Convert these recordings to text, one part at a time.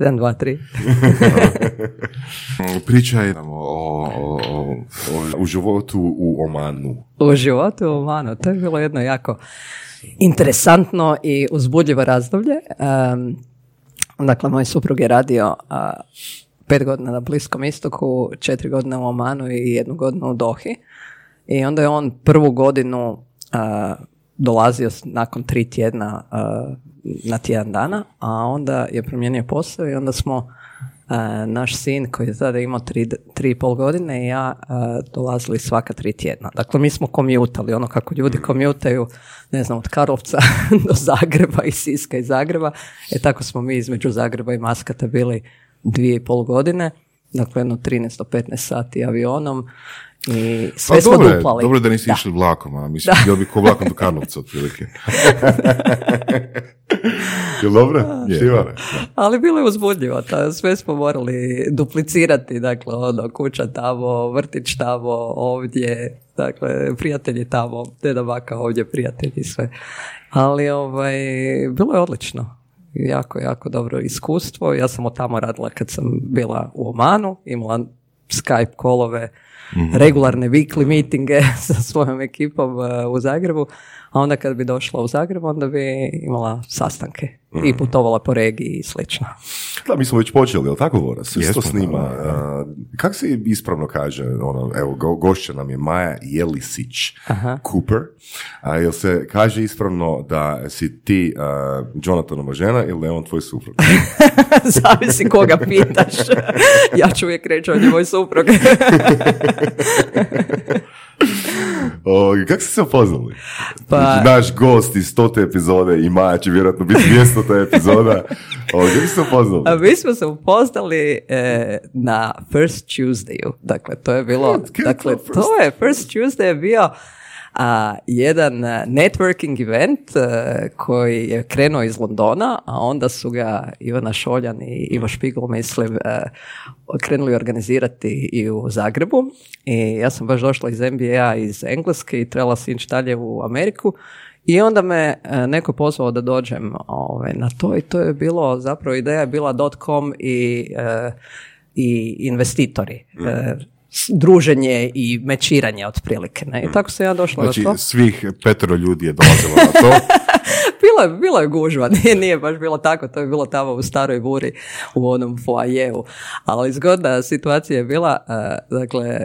jedan, dva, tri. Pričaj nam o, o, o, o, životu u Omanu. U životu u Omanu, to je bilo jedno jako interesantno i uzbudljivo razdoblje. Um, dakle, moj suprug je radio pet godina na Bliskom istoku, četiri godine u Omanu i jednu godinu u Dohi. I onda je on prvu godinu uh, dolazio nakon tri tjedna uh, na tjedan dana, a onda je promijenio posao i onda smo uh, naš sin koji je tada imao tri, tri i pol godine i ja dolazili svaka tri tjedna. Dakle, mi smo komjutali, ono kako ljudi komjutaju, ne znam, od Karlovca do Zagreba i Siska i Zagreba. E tako smo mi između Zagreba i Maskata bili dvije i pol godine, dakle jedno 13 do 15 sati avionom i sve pa smo dobro, duplali. Dobro da nisi da. išli vlakom, a mislim, da. bi ko vlakom do Karlovca otprilike. Je dobro? Je. Ali bilo je uzbudljivo, ta, sve smo morali duplicirati, dakle, ono, kuća tamo, vrtić tamo, ovdje, dakle, prijatelji tamo, deda baka ovdje, prijatelji, sve. Ali, ovaj, bilo je odlično jako, jako dobro iskustvo. Ja sam od tamo radila kad sam bila u Omanu, imala Skype kolove, mm regularne weekly meetinge sa svojom ekipom uh, u Zagrebu, a onda kad bi došla u Zagreb, onda bi imala sastanke mm i putovala po regiji i slično. Da, mi smo već počeli, jel tako Vora? Sve to snima. kako se ispravno kaže? Ono, evo, go, gošća nam je Maja Jelisić Aha. Cooper. A, jel se kaže ispravno da si ti uh, Jonathanova žena ili je on tvoj suprug? Zavisi koga pitaš. ja ću uvijek reći, on je moj suprug. O, kako ste se upoznali? Pa... Naš gost iz stote epizode i Maja će vjerojatno biti ta epizoda. O, kako ste se upoznali? A mi smo se upoznali e, na First Tuesdayu. Dakle, to je bilo... dakle, to je First Tuesday je bio a, jedan e, networking event e, koji je krenuo iz Londona, a onda su ga Ivana Šoljan i Ivo Špigl, mislim, e, krenuli organizirati i u Zagrebu. I ja sam baš došla iz MBA iz Engleske i trebala sam ići dalje u Ameriku. I onda me neko pozvao da dođem ovaj, na to i to je bilo, zapravo ideja je bila .com i, i investitori. Mm druženje i mečiranje otprilike. Ne? I mm. tako se ja došla znači, to. svih petro ljudi je dolazilo na to. bilo, je, bilo je gužva, nije, nije baš bilo tako, to je bilo tamo u staroj buri u onom foajeu. Ali zgodna situacija je bila, uh, dakle,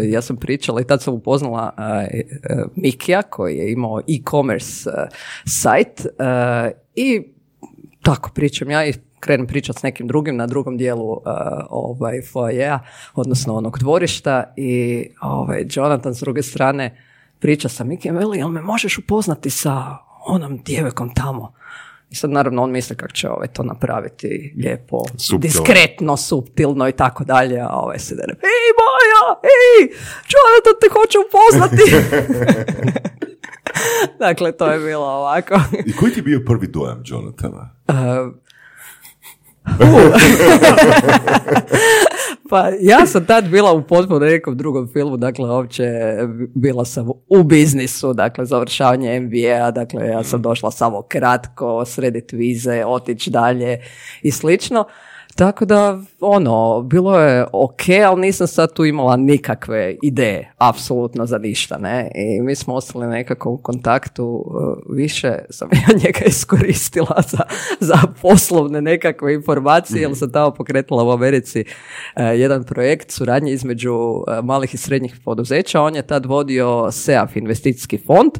ja sam pričala i tad sam upoznala uh, Mikija koji je imao e-commerce uh, sajt i tako pričam ja i krenem pričati s nekim drugim na drugom dijelu uh, ovaj, foajeja, odnosno onog dvorišta i ovaj, Jonathan s druge strane priča sa Mikijem, veli, jel me možeš upoznati sa onom djevekom tamo? I sad naravno on misli kako će ovaj to napraviti lijepo, diskretno, subtilno i tako dalje, a ovaj se da ej Maja, ej, Jonathan te hoće upoznati. dakle, to je bilo ovako. I koji ti je bio prvi dojam Jonathana? Uh, pa ja sam tad bila u potpuno nekom drugom filmu, dakle uopće bila sam u biznisu, dakle završavanje MBA, dakle ja sam došla samo kratko, sredit vize, otići dalje i slično. Tako da, ono, bilo je ok, ali nisam sad tu imala nikakve ideje, apsolutno za ništa, ne. I mi smo ostali nekako u kontaktu, uh, više sam ja njega iskoristila za, za poslovne nekakve informacije, jer sam tamo pokretala u Americi uh, jedan projekt suradnje između uh, malih i srednjih poduzeća. On je tad vodio SEAF investicijski fond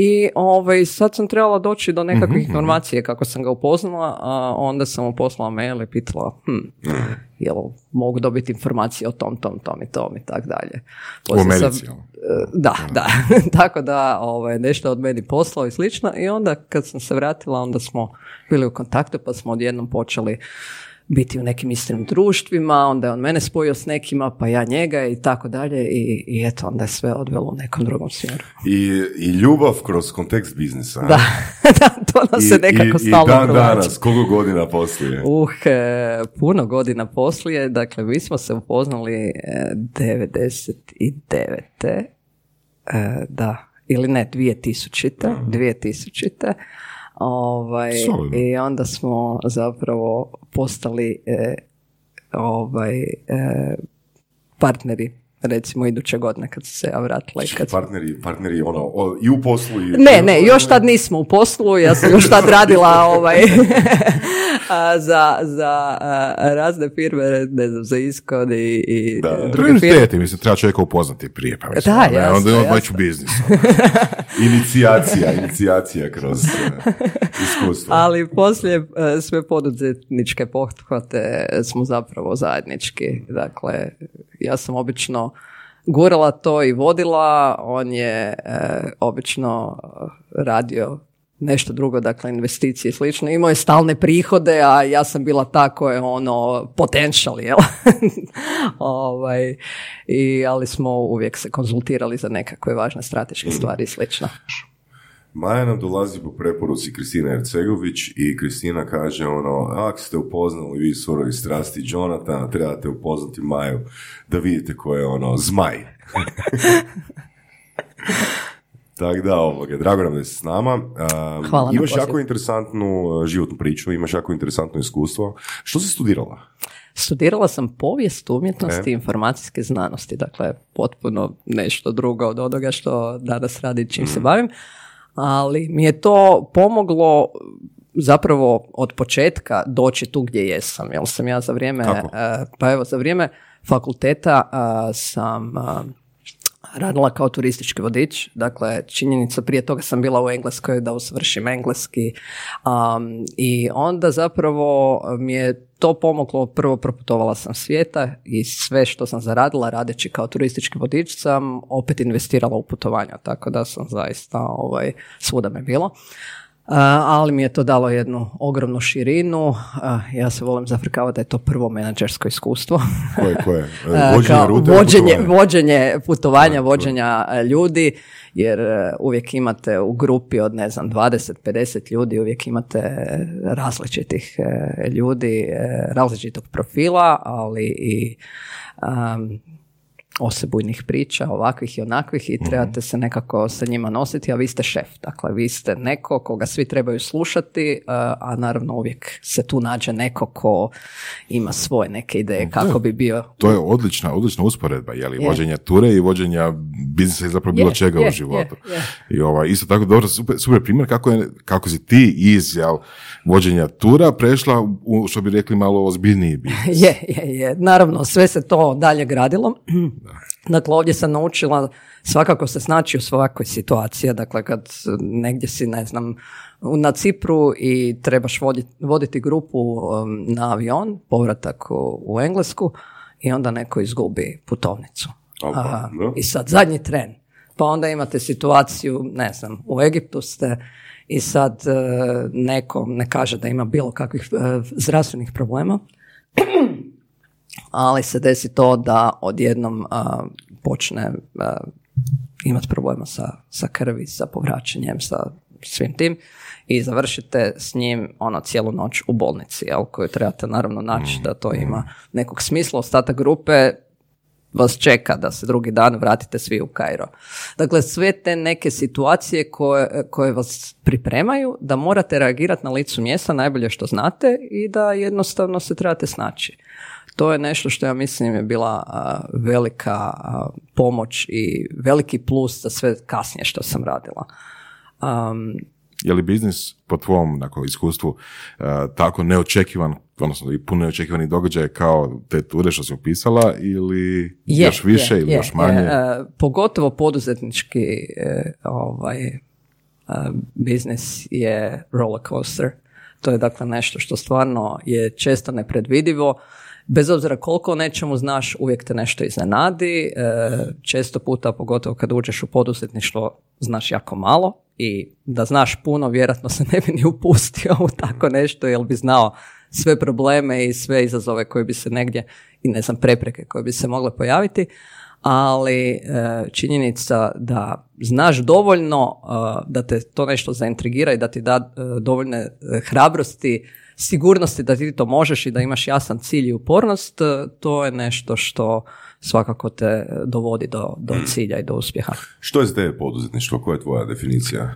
i ovaj, sad sam trebala doći do nekakvih mm informacije kako sam ga upoznala, a onda sam mu poslala mail i pitala, hm, jel mogu dobiti informacije o tom, tom, tom i tom i tak dalje. U Americi, sam, e, Da, da. Tako da ovaj, nešto od meni poslao i slično i onda kad sam se vratila, onda smo bili u kontaktu pa smo odjednom počeli biti u nekim istim društvima, onda je on mene spojio s nekima, pa ja njega i tako dalje i, i eto, onda je sve odvelo u nekom drugom smjeru. I, i ljubav kroz kontekst biznisa. Da, da to nas I, se nekako i, stalno I dan danas, koliko godina poslije? Uh, e, puno godina poslije, dakle, mi smo se upoznali e, 99. E, da, ili ne, 2000. 2000. Ovaj, I onda smo zapravo postali e, ovaj, e, partneri recimo iduće godine kad se ja vratila. I kad... Partneri, partneri ono, i u poslu i... Ne, ne, još tad nismo u poslu, ja sam još tad radila ovaj, za, za razne firme, ne znam, za iskod i, i da. druge firme. mislim, treba čovjeka upoznati prije, pa mislim, da, jasno, onda je on već u biznisu. inicijacija, inicijacija kroz uh, iskustvo. Ali poslije uh, sve poduzetničke pohvate smo zapravo zajednički, dakle, ja sam obično gurala to i vodila, on je e, obično radio nešto drugo, dakle investicije i slično. Imao je stalne prihode, a ja sam bila ta koja je ono potential, jel? ovaj, i, ali smo uvijek se konzultirali za nekakve važne strateške stvari i slično. Maja nam dolazi po preporuci Kristina Ercegović i Kristina kaže ono, ako ste upoznali vi surovi strasti Jonathan, trebate upoznati Maju da vidite ko je ono zmaj. Tako da, ovoga, drago nam da si s nama. Um, Hvala imaš jako interesantnu uh, životnu priču, imaš jako interesantno iskustvo. Što si studirala? Studirala sam povijest umjetnosti i informacijske znanosti, dakle potpuno nešto drugo od onoga što danas radi čim se mhm. bavim ali mi je to pomoglo zapravo od početka doći tu gdje jesam. Jel sam ja za vrijeme, e, pa evo za vrijeme fakulteta e, sam e, radila kao turistički vodič, dakle činjenica prije toga sam bila u Engleskoj da usavršim engleski um, i onda zapravo mi je to pomoglo, prvo proputovala sam svijeta i sve što sam zaradila radeći kao turistički vodič sam opet investirala u putovanja, tako da sam zaista ovaj, svuda me bilo ali mi je to dalo jednu ogromnu širinu. Ja se volim zafrkavati da je to prvo menadžersko iskustvo. Koje, koje? Vođenje rute? Vođenje, putovanja, vođenje, putovanja, vođenja e, ljudi, jer e, uvijek imate u grupi od, ne znam, 20-50 ljudi, uvijek imate različitih e, ljudi, različitog profila, ali i osebujnih priča, ovakvih i onakvih i mhm. trebate se nekako sa njima nositi, a vi ste šef. Dakle, vi ste neko koga svi trebaju slušati, a naravno uvijek se tu nađe neko ko ima svoje neke ideje kako bi bio. To je odlična, odlična usporedba, je li, vođenja ture i vođenja biznisa i zapravo bilo čega u životu. I ovaj, isto tako dobro, super, super primjer kako, je, kako si ti iz jel, vođenja tura prešla u, što bi rekli, malo ozbiljniji biznis. Je, je, je. Naravno, sve se to dalje gradilo. Dakle, ovdje sam naučila svakako se snaći u svakoj situaciji. Dakle, kad negdje si, ne znam, na Cipru i trebaš voditi, voditi grupu um, na avion, povratak u, Englesku i onda neko izgubi putovnicu. I sad zadnji tren. Pa onda imate situaciju, ne znam, u Egiptu ste i sad uh, neko ne kaže da ima bilo kakvih uh, zdravstvenih problema ali se desi to da odjednom uh, počne imati problema sa, sa krvi, sa povraćanjem, sa svim tim i završite s njim ono cijelu noć u bolnici, jel, koju trebate naravno naći da to ima nekog smisla. Ostatak grupe vas čeka da se drugi dan vratite svi u Kairo. Dakle, sve te neke situacije koje, koje vas pripremaju da morate reagirati na licu mjesta najbolje što znate i da jednostavno se trebate snaći to je nešto što ja mislim je bila velika pomoć i veliki plus za sve kasnije što sam radila. Um, je li biznis po tvom dakle, iskustvu tako neočekivan, odnosno i puno neočekivanih događaja kao te ture što si opisala ili još više ili još manje? Je, pogotovo poduzetnički e, ovaj, biznis je roller coaster. To je dakle nešto što stvarno je često nepredvidivo bez obzira koliko nečemu znaš, uvijek te nešto iznenadi. E, često puta, pogotovo kad uđeš u poduzetništvo, znaš jako malo i da znaš puno, vjerojatno se ne bi ni upustio u tako nešto, jer bi znao sve probleme i sve izazove koje bi se negdje, i ne znam, prepreke koje bi se mogle pojaviti, ali e, činjenica da znaš dovoljno e, da te to nešto zaintrigira i da ti da dovoljne hrabrosti sigurnosti da ti to možeš i da imaš jasan cilj i upornost, e, to je nešto što svakako te dovodi do, do cilja i do uspjeha. Što je za tebe poduzetništvo? Koja je tvoja definicija?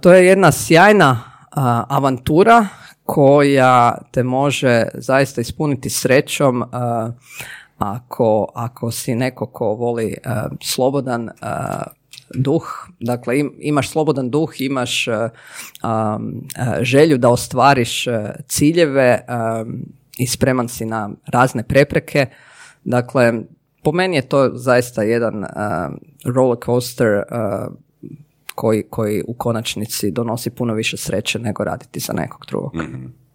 to je jedna sjajna avantura koja te može zaista ispuniti srećom ako, ako si neko ko voli slobodan duh, dakle imaš slobodan duh, imaš želju da ostvariš ciljeve i spreman si na razne prepreke. Dakle, po meni je to zaista jedan roller coaster koji, koji u konačnici donosi puno više sreće nego raditi za nekog drugog. mm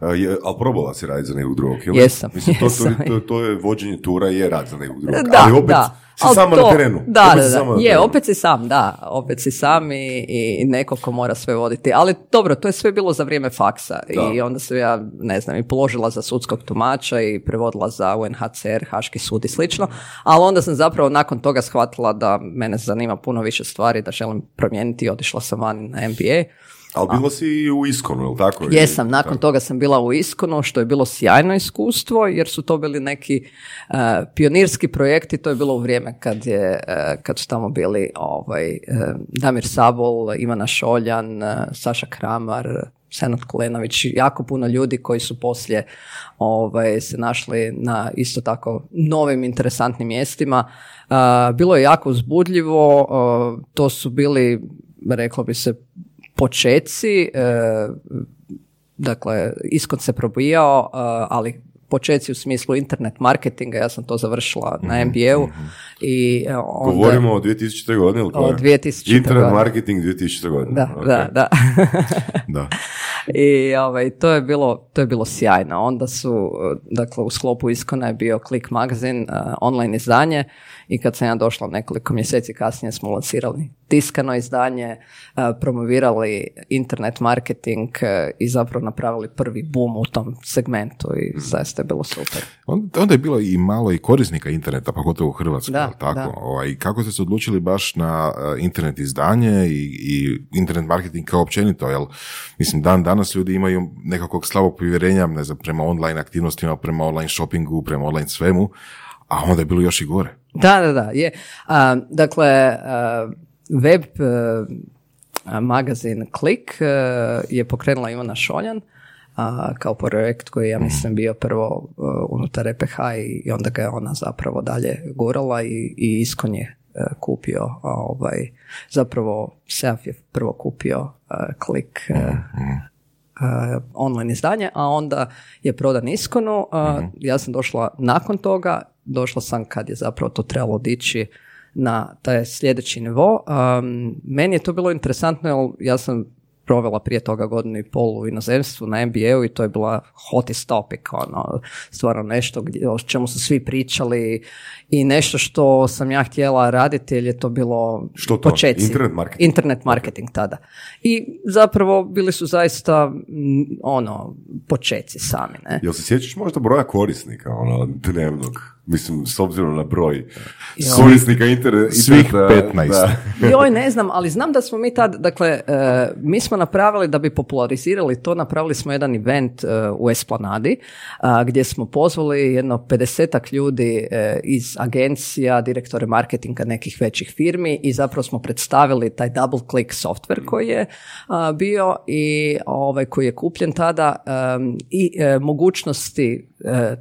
je, ali probala si raditi za nekog drugog? Jesam. Mislim, to, To, to, je vođenje tura je rad za nekog drugog. Da, ali opet da. si samo na terenu. Da, da, da. Je, opet si sam, da. Opet si sam i, i neko ko mora sve voditi. Ali dobro, to je sve bilo za vrijeme faksa. I onda sam ja, ne znam, i položila za sudskog tumača i prevodila za UNHCR, Haški sud i slično. Ali onda sam zapravo nakon toga shvatila da mene zanima puno više stvari, da želim promijeniti i otišla sam van na MBA. Ali bila si u Iskonu, je li tako? Jesam, nakon toga sam bila u Iskonu, što je bilo sjajno iskustvo, jer su to bili neki uh, pionirski projekti, to je bilo u vrijeme kad, je, uh, kad su tamo bili ovaj, uh, Damir Sabol, Ivana Šoljan, Saša Kramar, Senat Kulenović, jako puno ljudi koji su poslije ovaj, se našli na isto tako novim interesantnim mjestima. Bilo je jako uzbudljivo, to su bili, reklo bi se, počeci, e, dakle, iskon se probijao, e, ali počeci u smislu internet marketinga, ja sam to završila na mhm, MBA-u. Mhm. I e, onda, Govorimo o 2000. godine ili O 2000. Internet marketing 2000. godine. Da, da, da. da. I ovaj, to, je bilo, to je bilo sjajno. Onda su, dakle, u sklopu Iskona je bio Click Magazine, online izdanje i kad sam ja došla nekoliko mjeseci kasnije smo lancirali tiskano izdanje, e, promovirali internet marketing e, i zapravo napravili prvi boom u tom segmentu i mhm. zaista je bilo super. Onda je bilo i malo i korisnika interneta, pogotovo u Hrvatskoj, da, tako? Ovaj, kako ste se odlučili baš na e, internet izdanje i, i internet marketing kao općenito, jel mislim dan danas ljudi imaju nekakvog slabog povjerenja ne znam, prema online aktivnostima, prema online shoppingu, prema online svemu, a onda je bilo još i gore. Da, da, da. Je. dakle, web magazin Klik je pokrenula Ivana Šoljan kao projekt koji ja mislim bio prvo unutar EPH i onda ga je ona zapravo dalje gurala i, i Iskon je kupio ovaj, zapravo Self je prvo kupio Klik online izdanje, a onda je prodan Iskonu. Mhm. Ja sam došla nakon toga došla sam kad je zapravo to trebalo dići na taj sljedeći nivo. Um, meni je to bilo interesantno jer ja sam provela prije toga godinu i pol u inozemstvu na MBA-u i to je bila hottest topic, ono, stvarno nešto gdje, o čemu su svi pričali i nešto što sam ja htjela raditi jer je to bilo što to? početci. Internet marketing? Internet marketing tada. I zapravo bili su zaista ono, početci sami. Ne? Jel se sjećaš možda broja korisnika ono, dnevnog? Mislim, s obzirom na broj korisnika interneta. Svih 15. Da. Joj, ne znam, ali znam da smo mi tad, dakle, uh, mi smo napravili, da bi popularizirali to, napravili smo jedan event uh, u Esplanadi, uh, gdje smo pozvali jedno 50 ljudi iz agencija, direktore marketinga nekih većih firmi i zapravo smo predstavili taj double click software koji je bio i ovaj, koji je kupljen tada um, i mogućnosti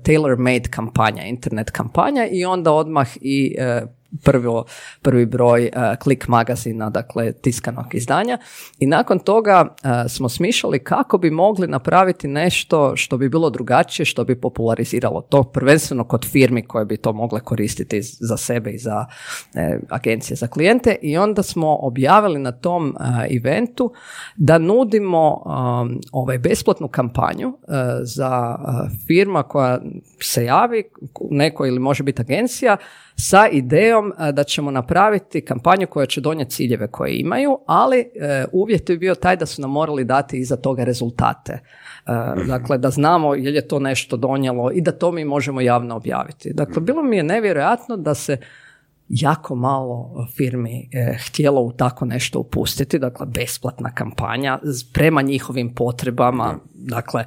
tailor-made kampanja, internet kampanja i onda odmah i e, prvo, prvi broj klik magazina, dakle tiskanog izdanja. I nakon toga uh, smo smišljali kako bi mogli napraviti nešto što bi bilo drugačije, što bi populariziralo to, prvenstveno kod firmi koje bi to mogle koristiti za sebe i za agencije za klijente. I onda smo objavili na tom eventu da nudimo um, ovaj besplatnu kampanju za firma koja se javi, neko ili može biti agencija, sa idejom e, da ćemo napraviti kampanju koja će donijeti ciljeve koje imaju, ali e, uvjet je bio taj da su nam morali dati iza toga rezultate. E, mhm. Dakle, da znamo je li to nešto donijelo i da to mi možemo javno objaviti. Dakle, bilo mi je nevjerojatno da se jako malo firmi htjelo u tako nešto upustiti, dakle besplatna kampanja prema njihovim potrebama, mhm. dakle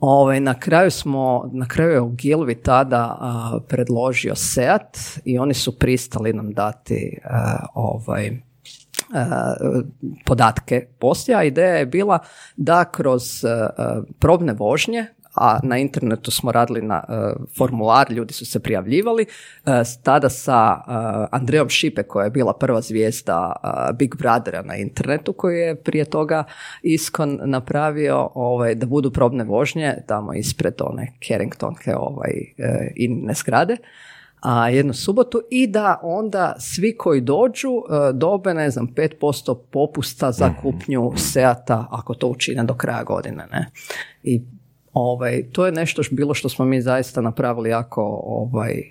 Ovaj, na kraju smo, na kraju je Ogilvi tada predložio SEAT i oni su pristali nam dati ovaj, podatke. Poslije, a ideja je bila da kroz probne vožnje a na internetu smo radili na uh, formular, ljudi su se prijavljivali, uh, tada sa uh, Andrejom Šipe koja je bila prva zvijezda Big Brothera na internetu koji je prije toga Iskon napravio ovaj, da budu probne vožnje tamo ispred one Carringtonke ovaj, ne zgrade a, jednu subotu i da onda svi koji dođu dobe, ne znam, 5% popusta za mhm. kupnju Seata ako to učine do kraja godine. Ne? I Ovaj, to je nešto što bilo što smo mi zaista napravili jako, ovaj,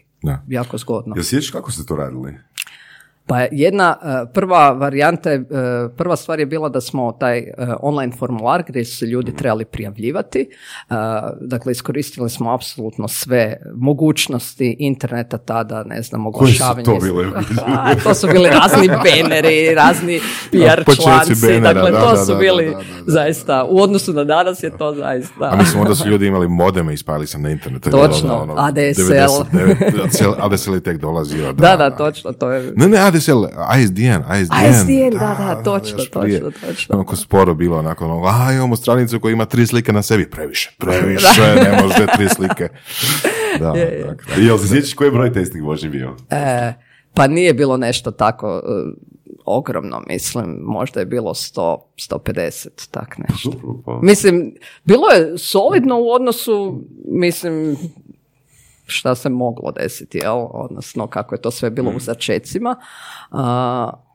jako zgodno. Jel sjećaš kako ste to radili? Pa jedna e, prva varijanta, e, prva stvar je bila da smo taj e, online formular gdje su se ljudi trebali prijavljivati. Dakle, iskoristili smo apsolutno sve mogućnosti interneta tada, ne znam, oglašavanje. Koji su to bile? to su bili razni beneri, razni PR članci. Dakle, to su bili zaista, u odnosu na danas je to zaista. A mislim, onda su ljudi imali modeme i spali se na internetu. Točno, ono, ADSL. ADSL je tek dolazio. Da, da, točno. To je... Ne, ne, ADSL, ISDN, ISDN. ISDN, da, da, točno, točno, točno. Onako sporo bilo, onako, ono, a imamo stranicu koja ima tri slike na sebi, previše, previše, ne može tri slike. Da, je, je. Jel se sjećaš koji je broj testnih vožnji bio? E, pa nije bilo nešto tako uh, ogromno, mislim, možda je bilo 100, 150, tak nešto. Pa. Mislim, bilo je solidno u odnosu, mislim, šta se moglo desiti, jel? odnosno kako je to sve bilo u mm. začecima.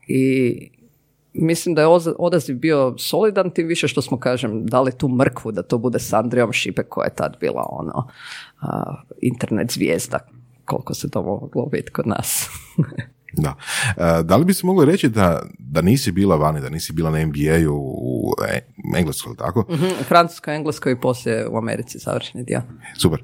I mislim da je odaziv bio solidan, tim više što smo, kažem, dali tu mrkvu da to bude s Andrijom Šipe koja je tad bila ono, internet zvijezda, koliko se to moglo biti kod nas. Da. E, da li bi se moglo reći da, da nisi bila vani, da nisi bila na NBA-u u e, Engleskoj, tako? Mm-hmm, Francuskoj, Engleskoj i poslije u Americi savršeni dio. Super.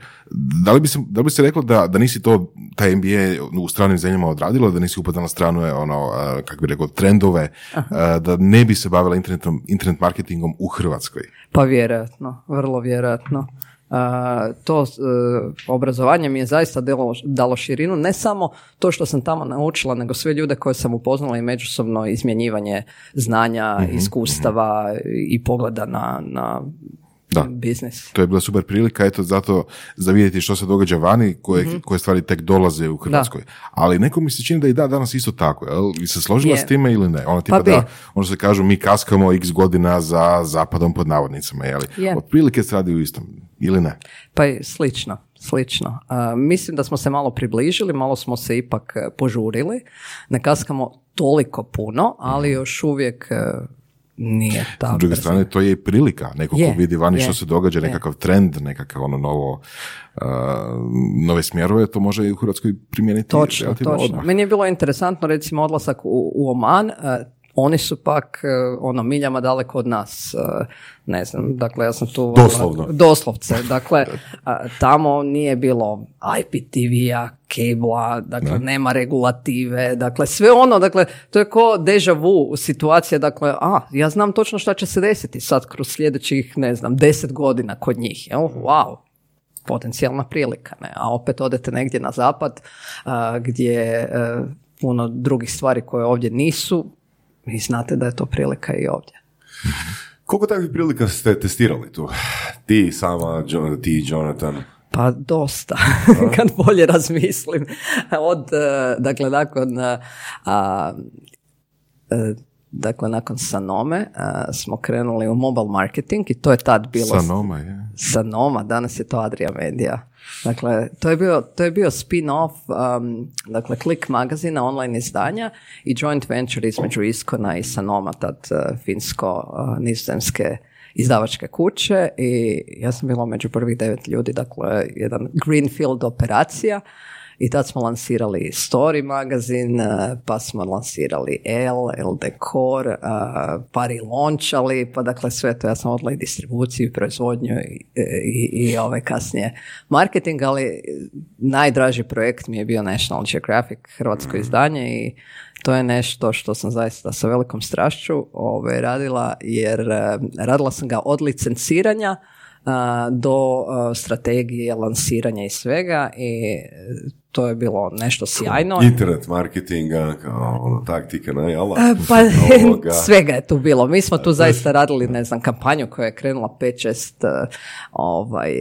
Da li bi se, da li bi se reklo da, da nisi to, taj NBA u stranim zemljama odradilo, da nisi upadala stranu, ono, e, kako bi rekao, trendove, e, da ne bi se bavila internetom, internet marketingom u Hrvatskoj? Pa vjerojatno, vrlo vjerojatno to e, obrazovanje mi je zaista dalo, dalo širinu, ne samo to što sam tamo naučila, nego sve ljude koje sam upoznala i međusobno izmjenjivanje znanja, mm iskustava i pogleda na, na da. biznis. To je bila super prilika, eto, zato za vidjeti što se događa vani, koje, mm koje stvari tek dolaze u Hrvatskoj. Ali neko mi se čini da i da danas isto tako, jel? Vi se složila s time ili ne? Ona tipa pa da, ono se kažu, mi kaskamo x godina za zapadom pod navodnicama, jel? Yeah. Otprilike se radi u istom, ili ne? Pa je slično. Slično. mislim da smo se malo približili, malo smo se ipak e, požurili. Ne kaskamo toliko puno, ali još uvijek e, nije ta S druge strane, to je i prilika. Neko ko vidi vani što se događa, nekakav trend, nekakav ono novo, uh, nove smjerove, to može i u Hrvatskoj primijeniti. Točno, točno. Meni je bilo interesantno, recimo, odlasak u, u Oman, uh, oni su pak e, ono miljama daleko od nas. E, ne znam, dakle ja sam tu... Doslovno. Doslovce. Dakle, tamo nije bilo IPTV-a, kebla, dakle nema regulative, dakle sve ono, dakle to je ko deja vu situacija, dakle a, ja znam točno šta će se desiti sad kroz sljedećih, ne znam, deset godina kod njih, jel, wow, potencijalna prilika, ne, a opet odete negdje na zapad gdje e, puno drugih stvari koje ovdje nisu, vi znate da je to prilika i ovdje. Koliko takvih prilika ste testirali tu? Ti sama, ti Jonathan? Pa dosta, kad bolje razmislim. Od, e, dakle, nakon a, a, e, dakle, nakon Sanome smo krenuli u mobile marketing i to je tad bilo... Sanoma, je. Sanoma, danas je to Adria Media. Dakle, to je bio, to je bio spin-off, um, dakle, Click magazina, online izdanja i joint venture između Iskona i Sanoma, tad uh, finsko-nizozemske izdavačke kuće i ja sam bila među prvih devet ljudi, dakle, jedan greenfield operacija i tad smo lansirali Story magazin, eh, pa smo lansirali L, L Decor, eh, pa relaunchali, pa dakle sve to ja sam odla i distribuciju, i proizvodnju i, i, i ovaj kasnije marketing, ali najdraži projekt mi je bio National Geographic, hrvatsko izdanje i to je nešto što sam zaista sa velikom strašću ovaj, radila jer eh, radila sam ga od licenciranja do strategije, lansiranja i svega i to je bilo nešto sjajno. Internet marketinga, kao ono, taktika najala. Pa svega je tu bilo. Mi smo tu zaista radili, ne znam, kampanju koja je krenula 5-6 ovaj,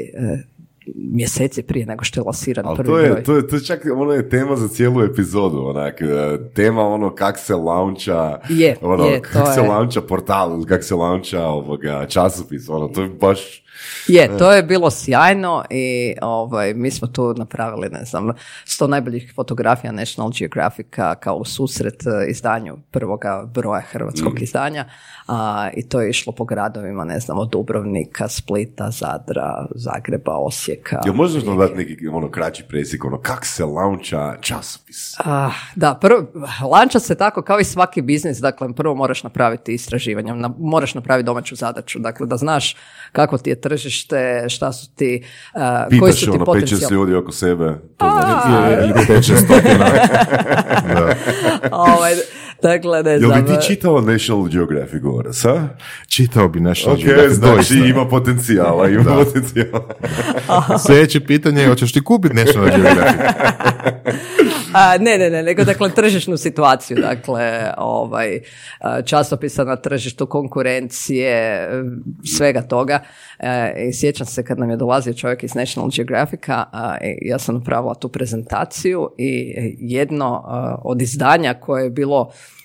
mjeseci prije nego što je lasiran prvi to je, To je, to je čak ono je tema za cijelu epizodu, onak, e, tema ono kak se launcha, je, ono, je, kak se je. launcha portal, kak se launcha ovoga časopis, ono, to je baš je, e. to je bilo sjajno i ovaj, mi smo tu napravili, ne znam, sto najboljih fotografija National Geographica kao susret e, izdanju prvoga broja hrvatskog mm. izdanja a, i to je išlo po gradovima, ne znam, od Dubrovnika, Splita, Zadra, Zagreba, Osijeka. Jel možeš nam dati neki ono kraći presik, ono kak se launcha časopis? A, da, prvo, lanča se tako kao i svaki biznis, dakle prvo moraš napraviti istraživanje, moraš napraviti domaću zadaću, dakle da znaš kako ti je tržište, šta su ti, uh, koji su ti ono, potencijal... ljudi oko sebe. Ili ovaj, dakle, ne znam. Jel bi ti čitao National Geographic gore, sa? Čitao bi National okay, Geographic. znači ima potencijala, ima potencijala. Sljedeće pitanje je, hoćeš ti kupiti National Geographic? A, ne, ne, ne, nego dakle tržišnu situaciju, dakle ovaj, časopisa na tržištu konkurencije, svega toga. E, sjećam se kad nam je dolazio čovjek iz National Geographica, ja sam napravila tu prezentaciju i jedno od izdanja koje je bilo E,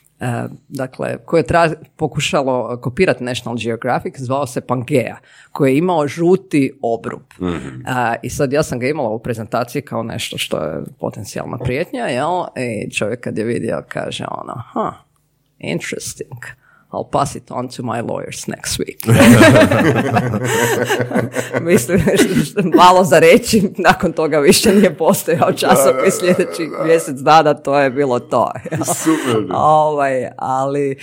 dakle, koje je pokušalo kopirati National Geographic, zvao se Pangea, koji je imao žuti obrup. mm I sad ja sam ga imala u prezentaciji kao nešto što je potencijalna prijetnja, jel? I čovjek kad je vidio kaže ono, ha, interesting. I'll pass it on to my lawyers next week. Mislim, malo za reći, nakon toga više nije postojao časopis sljedeći mjesec dana, to je bilo to. Super. ovaj, ali,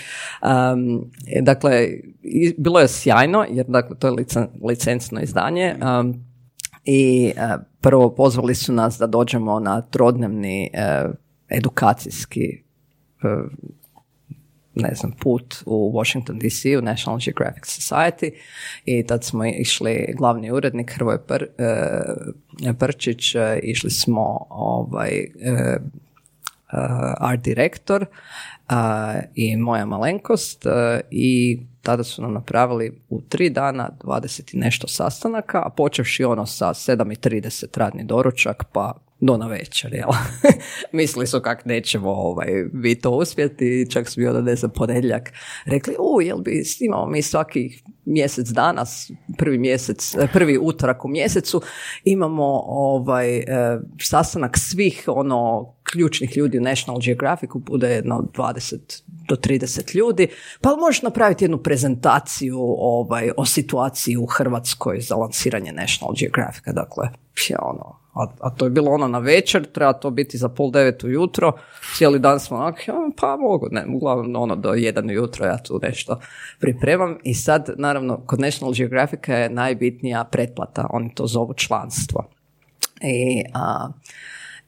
um, dakle, bilo je sjajno, jer dakle, to je licen, licencno izdanje. Um, I uh, prvo pozvali su nas da dođemo na trodnevni uh, edukacijski uh, ne znam, put u Washington DC, u National Geographic Society i tad smo išli, glavni urednik Hrvoje Pr, uh, Prčić, uh, išli smo ovaj, uh, art direktor i moja malenkost i tada su nam napravili u tri dana 20 i nešto sastanaka, a počevši ono sa 7.30 radni doručak, pa do na večer, jel? Mislili su kak nećemo ovaj, vi to uspjeti, čak su bio da ne znam ponedjeljak rekli, u, jel bi snimamo mi svaki mjesec danas, prvi mjesec, prvi utorak u mjesecu, imamo ovaj, e, sastanak svih ono ključnih ljudi u National Geographicu, bude jedno 20 do 30 ljudi, pa možeš napraviti jednu prezentaciju ovaj, o situaciji u Hrvatskoj za lansiranje National Geographica, dakle, ono, a, a to je bilo ono na večer, treba to biti za pol devet ujutro, cijeli dan smo onak, pa mogu, ne, uglavnom ono do jedan ujutro ja tu nešto pripremam i sad naravno kod National Geographica je najbitnija pretplata, oni to zovu članstvo. I, a,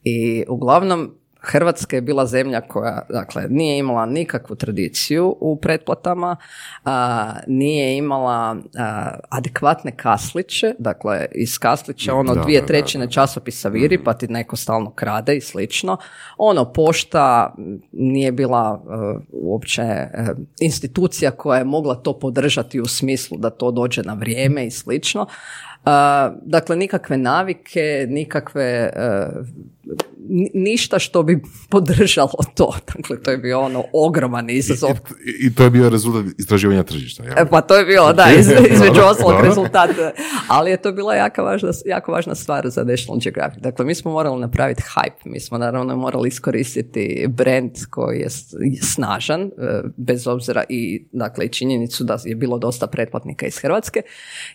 i uglavnom Hrvatska je bila zemlja koja dakle, nije imala nikakvu tradiciju u pretplatama, a, nije imala adekvatne kasliće, dakle iz kaslića ono dvije trećine časopisa viri mhm. pa ti neko stalno krade i slično. Ono, pošta nije bila uh, uopće uh, institucija koja je mogla to podržati u smislu da to dođe na vrijeme i slično. Dakle, nikakve navike, nikakve ništa što bi podržalo to. Dakle, to je bio ono ogroman izazov. I, i to je bio rezultat istraživanja tržišta. Ja? E, pa to je bilo, da, iz, između ostalog rezultat. Ali je to bila jaka važna, jako važna stvar za National Geographic. Dakle, mi smo morali napraviti hype. Mi smo naravno morali iskoristiti brand koji je snažan, e, bez obzira i dakle i činjenicu da je bilo dosta pretplatnika iz Hrvatske.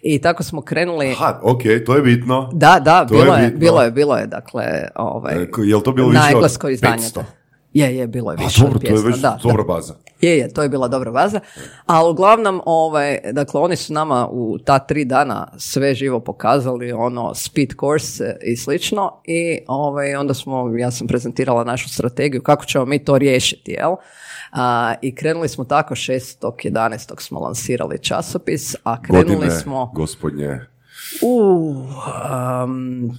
I tako smo krenuli... Aha, ok, to je bitno. Da, da, bilo je, bilo je, bilo je, dakle, ovaj, e, je to bilo više od 500? Je, je, bilo je više dobro, to je već da, dobra baza. Je, je, to je bila dobra baza. Ali uglavnom, ovaj, dakle, oni su nama u ta tri dana sve živo pokazali, ono, speed course i slično. I ovaj, onda smo, ja sam prezentirala našu strategiju kako ćemo mi to riješiti, jel? A, I krenuli smo tako, 6.11. smo lansirali časopis, a krenuli Godine, smo... gospodnje. U,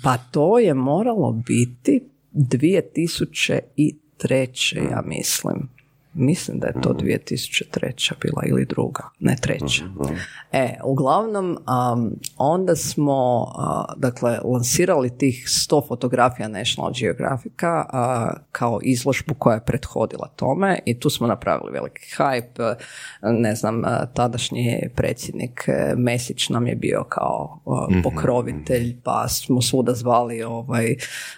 pa to je moralo biti 2003. ja mislim. Mislim da je to 2003. bila ili druga, ne treća. E, uglavnom, onda smo, dakle, lansirali tih 100 fotografija National Geographica kao izložbu koja je prethodila tome i tu smo napravili veliki hype. Ne znam, tadašnji predsjednik e, Mesić nam je bio kao mhm. pokrovitelj, pa smo svuda zvali ovaj,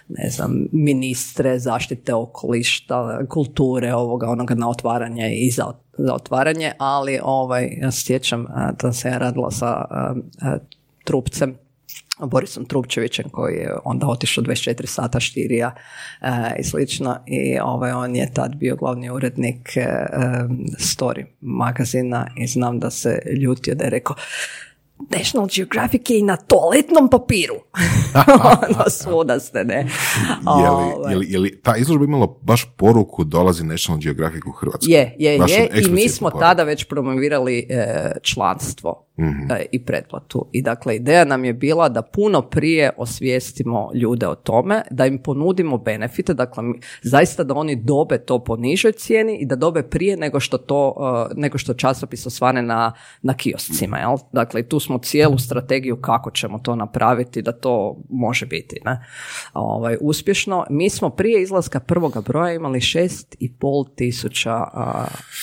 ne znam, ministre zaštite okolišta, kulture, ovoga, onoga na otvaranje i za, za otvaranje, ali ovaj, ja se sjećam da se ja radila sa trupcem Borisom Trupčevićem koji je onda otišao 24 sata štirija i slično i ovaj, on je tad bio glavni urednik e, Story magazina i znam da se ljutio da je rekao National Geographic je i na toaletnom papiru. ono svuda ste, ne. je, li, je, li, ta izložba imala baš poruku dolazi National Geographic u Hrvatsku? Je, je, je. I mi smo tada već promovirali e, članstvo mm i pretplatu. I dakle, ideja nam je bila da puno prije osvijestimo ljude o tome, da im ponudimo benefite, dakle, zaista da oni dobe to po nižoj cijeni i da dobe prije nego što to, uh, nego što časopis osvane na, na kioscima, jel? Dakle, tu smo cijelu strategiju kako ćemo to napraviti da to može biti, ne? Ovaj, uspješno. Mi smo prije izlaska prvoga broja imali šest i pol tisuća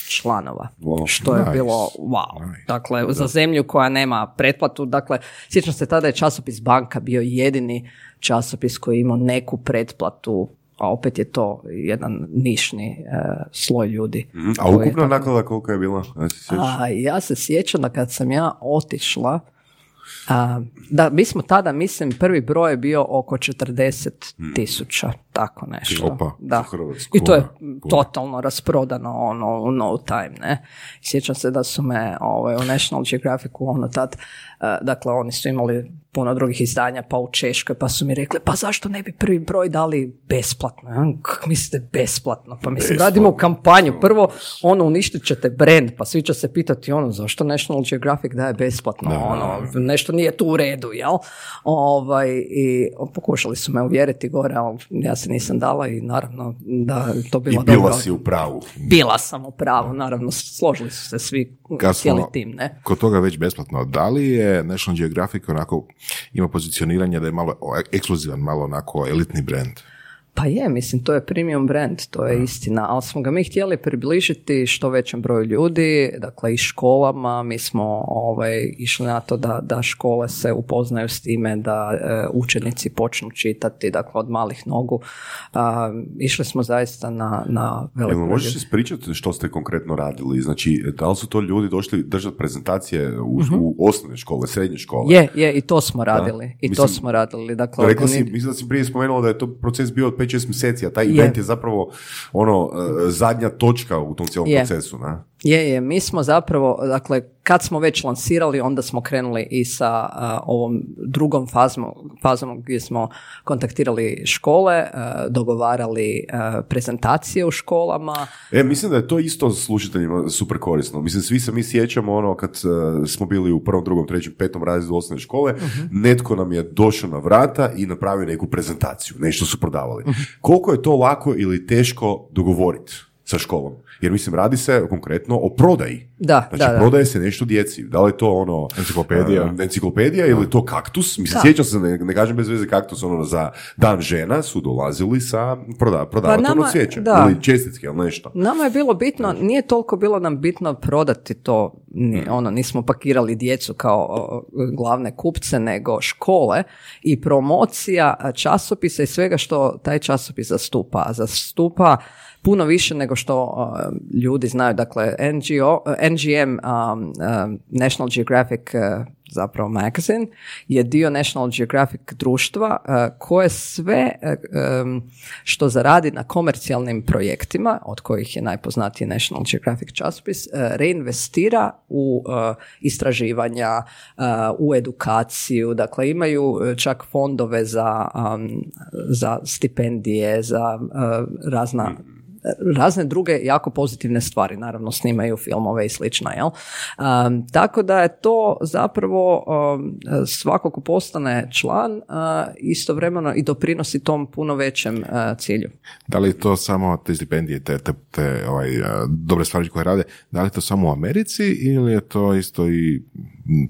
članova, što je bilo wow. Dakle, za zemlju koja nema pretplatu. Dakle, sjećam se tada je časopis Banka bio jedini časopis koji je imao neku pretplatu a opet je to jedan nišni e, sloj ljudi. Mhm. A ukupna naklada koliko je bila? A, ja se sjećam da kad sam ja otišla, a, da, mi smo tada, mislim, prvi broj je bio oko 40 hmm. tisuća, tako nešto. Opa, da. I to je totalno rasprodano ono, u no time, ne. Sjećam se da su me ovaj, u National Geographicu ono tad, dakle, oni su imali puno drugih izdanja, pa u Češkoj, pa su mi rekli, pa zašto ne bi prvi broj dali besplatno? Ja? Kako mislite besplatno? Pa mislim, radimo u kampanju. Prvo, ono, uništit ćete brand, pa svi će se pitati, ono, zašto National Geographic daje besplatno? Ono, nešto nije tu u redu, jel? Ovaj, I pokušali su me uvjeriti gore, ali ja se nisam dala i naravno da to bilo I bila si u pravu. Bila sam u pravu, naravno, složili su se svi, cijeli tim, ne? Kod toga već besplatno. Da li je National Geographic onako ima pozicioniranje da je malo ekskluzivan, malo onako elitni brand. Pa je, mislim, to je premium brand, to je istina, ali smo ga mi htjeli približiti što većem broju ljudi, dakle i školama, mi smo ovaj, išli na to da, da škole se upoznaju s time, da e, učenici počnu čitati, dakle od malih nogu. išli smo zaista na, na veliko Evo, možeš ispričati što ste konkretno radili? Znači, da li su to ljudi došli držati prezentacije u, uh u osnovne škole, srednje škole? Je, je, i to smo radili. I to smo radili. Dakle, rekla si, mislim da si prije spomenula da je to proces bio od 5-6 mjeseci, a taj event je zapravo ono e, zadnja točka u tom cijelom procesu. Ne? Je, je, mi smo zapravo, dakle, kad smo već lansirali, onda smo krenuli i sa ovom drugom fazom, fazom gdje smo kontaktirali škole, dogovarali prezentacije u školama. E, mislim da je to isto slušateljima super korisno. Mislim, svi se mi sjećamo ono kad smo bili u prvom, drugom, trećem, petom razredu osnovne škole, uh netko nam je došao na vrata i napravio neku prezentaciju, nešto su prodavali. uh Koliko je to lako ili teško dogovoriti sa školom? Jer mislim, radi se konkretno o prodaji. Da, znači, da, prodaje se nešto djeci. Da li je to ono... Enciklopedija. Uh, enciklopedija ili to kaktus. Mislim, sjećam se, ne, ne, kažem bez veze kaktus, ono za dan žena su dolazili sa proda, prodavati pa ono cvijeće. Ili čestitke ili nešto. Nama je bilo bitno, nije toliko bilo nam bitno prodati to, ni, mm. ono, nismo pakirali djecu kao glavne kupce, nego škole i promocija časopisa i svega što taj časopis zastupa. Zastupa puno više nego što uh, ljudi znaju. Dakle, NGO, uh, NGM, um, um, National Geographic uh, zapravo magazine, je dio National Geographic društva koje sve um, što zaradi na komercijalnim projektima, od kojih je najpoznatiji National Geographic časopis, reinvestira u istraživanja, u edukaciju, dakle imaju čak fondove za, za stipendije, za razna razne druge jako pozitivne stvari, naravno snimaju filmove i slično, jel? tako da je to zapravo svako ko postane član istovremeno i doprinosi tom puno većem cilju. Da li to samo te stipendije, te, te, te ovaj, dobre stvari koje rade, da li to samo u Americi ili je to isto i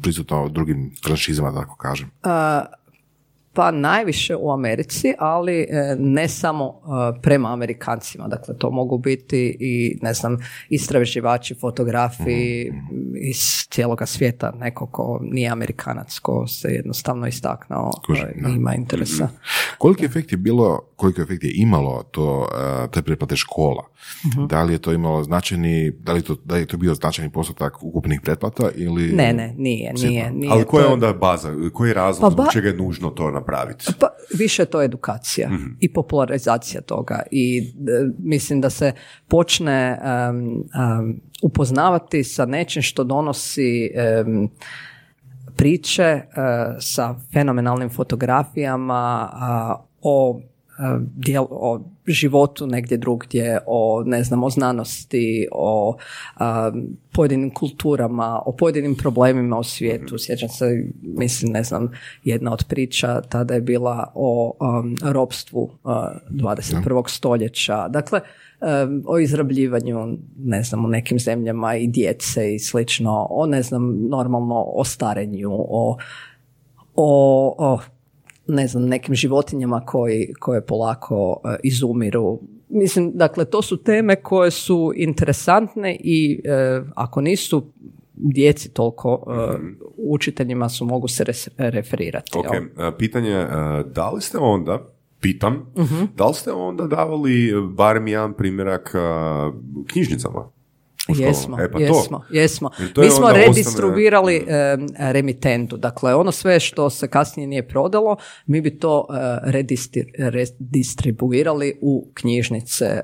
prisutno drugim franšizama, da tako kažem? Pa najviše u Americi, ali e, ne samo e, prema Amerikancima. Dakle, to mogu biti i, ne znam, istraživači, fotografi mm. iz cijeloga svijeta, neko ko nije Amerikanac, ko se jednostavno istaknuo i ima interesa. Mm-hmm. Koliki efekt je bilo, koliko efekt je imalo to, e, te pretplate škola? Mhm. Da li je to imalo značajni, da li, to, da je to bio značajni postotak ukupnih pretplata ili... Ne, ne, nije, nije. nije Ali koja je onda baza, koji je razlog, pa zbog čega je nužno to napraviti? Pa, više je to edukacija mhm. i popularizacija toga i e, mislim da se počne upoznavati sa nečim što donosi priče e, sa fenomenalnim fotografijama o dijel, o životu negdje drugdje, o ne znam, o znanosti, o pojedinim kulturama, o pojedinim problemima u svijetu. Sjećam se, mislim, ne znam, jedna od priča tada je bila o um, ropstvu uh, 21. stoljeća. Dakle, o izrabljivanju, ne znam, u nekim zemljama i djece i slično, o, ne znam, normalno o starenju, o, o, o ne znam, nekim životinjama koji, koje polako e, izumiru. Mislim, dakle, to su teme koje su interesantne i e, ako nisu djeci toliko e, učiteljima su mogu se referirati. Ok, pitanje, da li ste onda, pitam, uh da li ste onda davali barem jedan primjerak knjižnicama? Jesmo, e, pa jesmo, to. jesmo. Mi smo redistribuirali ostane... remitentu. Dakle, ono sve što se kasnije nije prodalo, mi bi to uh, redistribuirali u knjižnice e,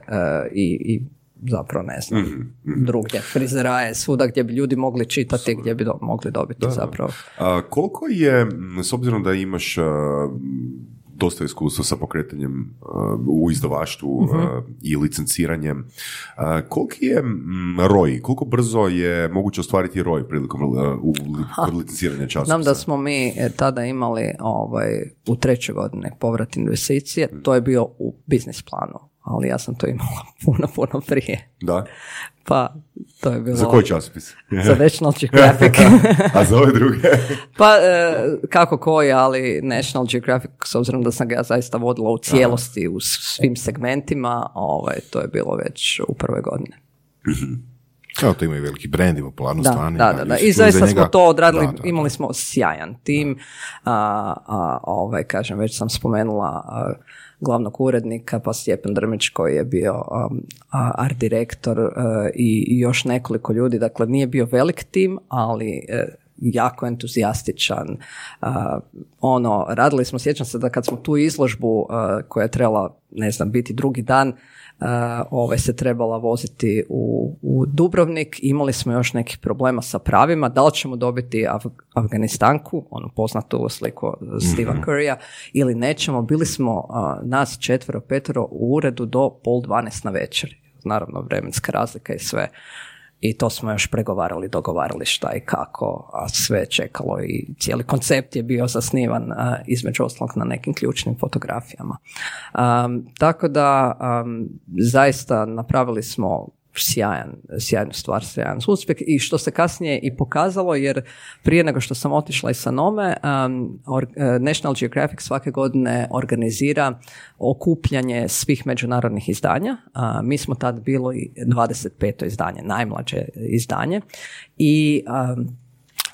i, i zapravo ne znam, mm-hmm. drugdje, frizeraje, svuda gdje bi ljudi mogli čitati, gdje bi mogli dobiti zapravo. A, koliko je, s obzirom da imaš dosta iskustva sa pokretanjem uh, u izdavaštvu uh, mhm. i licenciranjem. Uh, koliki je roj, koliko brzo je moguće ostvariti roj prilikom u, licenciranja časopisa? Znam da smo mi e, tada imali ovaj, u trećoj godine povrat investicije, mm. to je bio u biznis planu ali ja sam to imala puno, puno prije. Da? Pa, to je bilo... Za koji časopis? za National Geographic. A za ove druge? pa, e, kako koji, ali National Geographic, s obzirom da sam ga ja zaista vodila u cijelosti, u svim segmentima, ovaj, to je bilo već u prve godine. Kao to imaju veliki brend i popularnost da, Da, da, da. I zaista smo to odradili, imali smo sjajan tim. A, a, ovaj, kažem, već sam spomenula glavnog urednika, pa Stjepan Drmić koji je bio um, art direktor uh, i, još nekoliko ljudi. Dakle, nije bio velik tim, ali uh, jako entuzijastičan. Uh, ono, radili smo, sjećam se da kad smo tu izložbu koja je trebala, ne znam, biti drugi dan, ovaj, se trebala voziti u, u Dubrovnik. Imali smo još nekih problema sa pravima. Da li ćemo dobiti Afganistanku, onu poznatu sliku Steva mm Currya, ili nećemo. Bili smo nas četvero, petero u uredu do pol dvanest na večer. Naravno, vremenska razlika i sve i to smo još pregovarali, dogovarali šta i kako, a sve čekalo i cijeli koncept je bio zasnivan između ostalog na nekim ključnim fotografijama. tako da zaista napravili smo sjajan, sjajnu stvar, sjajan uspjeh i što se kasnije i pokazalo jer prije nego što sam otišla iz Sanome um, National Geographic svake godine organizira okupljanje svih međunarodnih izdanja. mi smo tad bili 25. izdanje, najmlađe izdanje i um,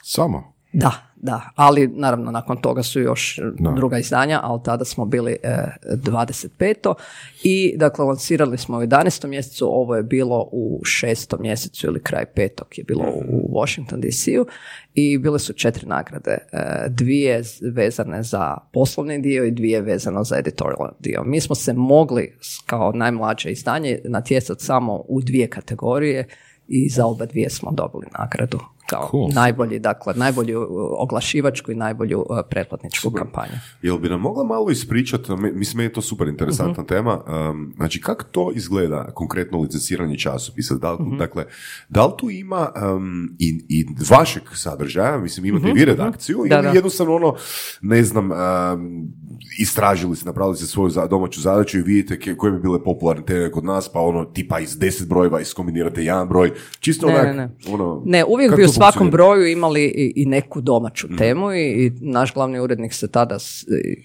samo? Da, da, ali naravno nakon toga su još druga izdanja, ali tada smo bili e, 25. I dakle lansirali smo u 11. mjesecu, ovo je bilo u 6. mjesecu ili kraj petog je bilo u Washington DC-u i bile su četiri nagrade. E, dvije vezane za poslovni dio i dvije vezano za editorial dio. Mi smo se mogli kao najmlađe izdanje natjecati samo u dvije kategorije i za oba dvije smo dobili nagradu kao najbolji, dakle, najbolju oglašivačku i najbolju uh, pretplatničku kampanju. Jel bi nam mogla malo ispričati, mislim, je to super interesantna uh tema, um, znači kako to izgleda konkretno licenciranje časopisa? Da, uh Dakle, da li tu ima um, i, i vašeg sadržaja, mislim, imate uh-huh. i vi redakciju, da, ili da. jednostavno ono, ne znam, um, istražili ste, napravili ste svoju domaću zadaću i vidite koje bi bile popularne teme kod nas, pa ono, tipa iz deset brojeva iskombinirate jedan broj, čisto ne, ne, ne. ono... Ne, uvijek bi u svakom broju imali i, i neku domaću mm. temu i, i, naš glavni urednik se tada,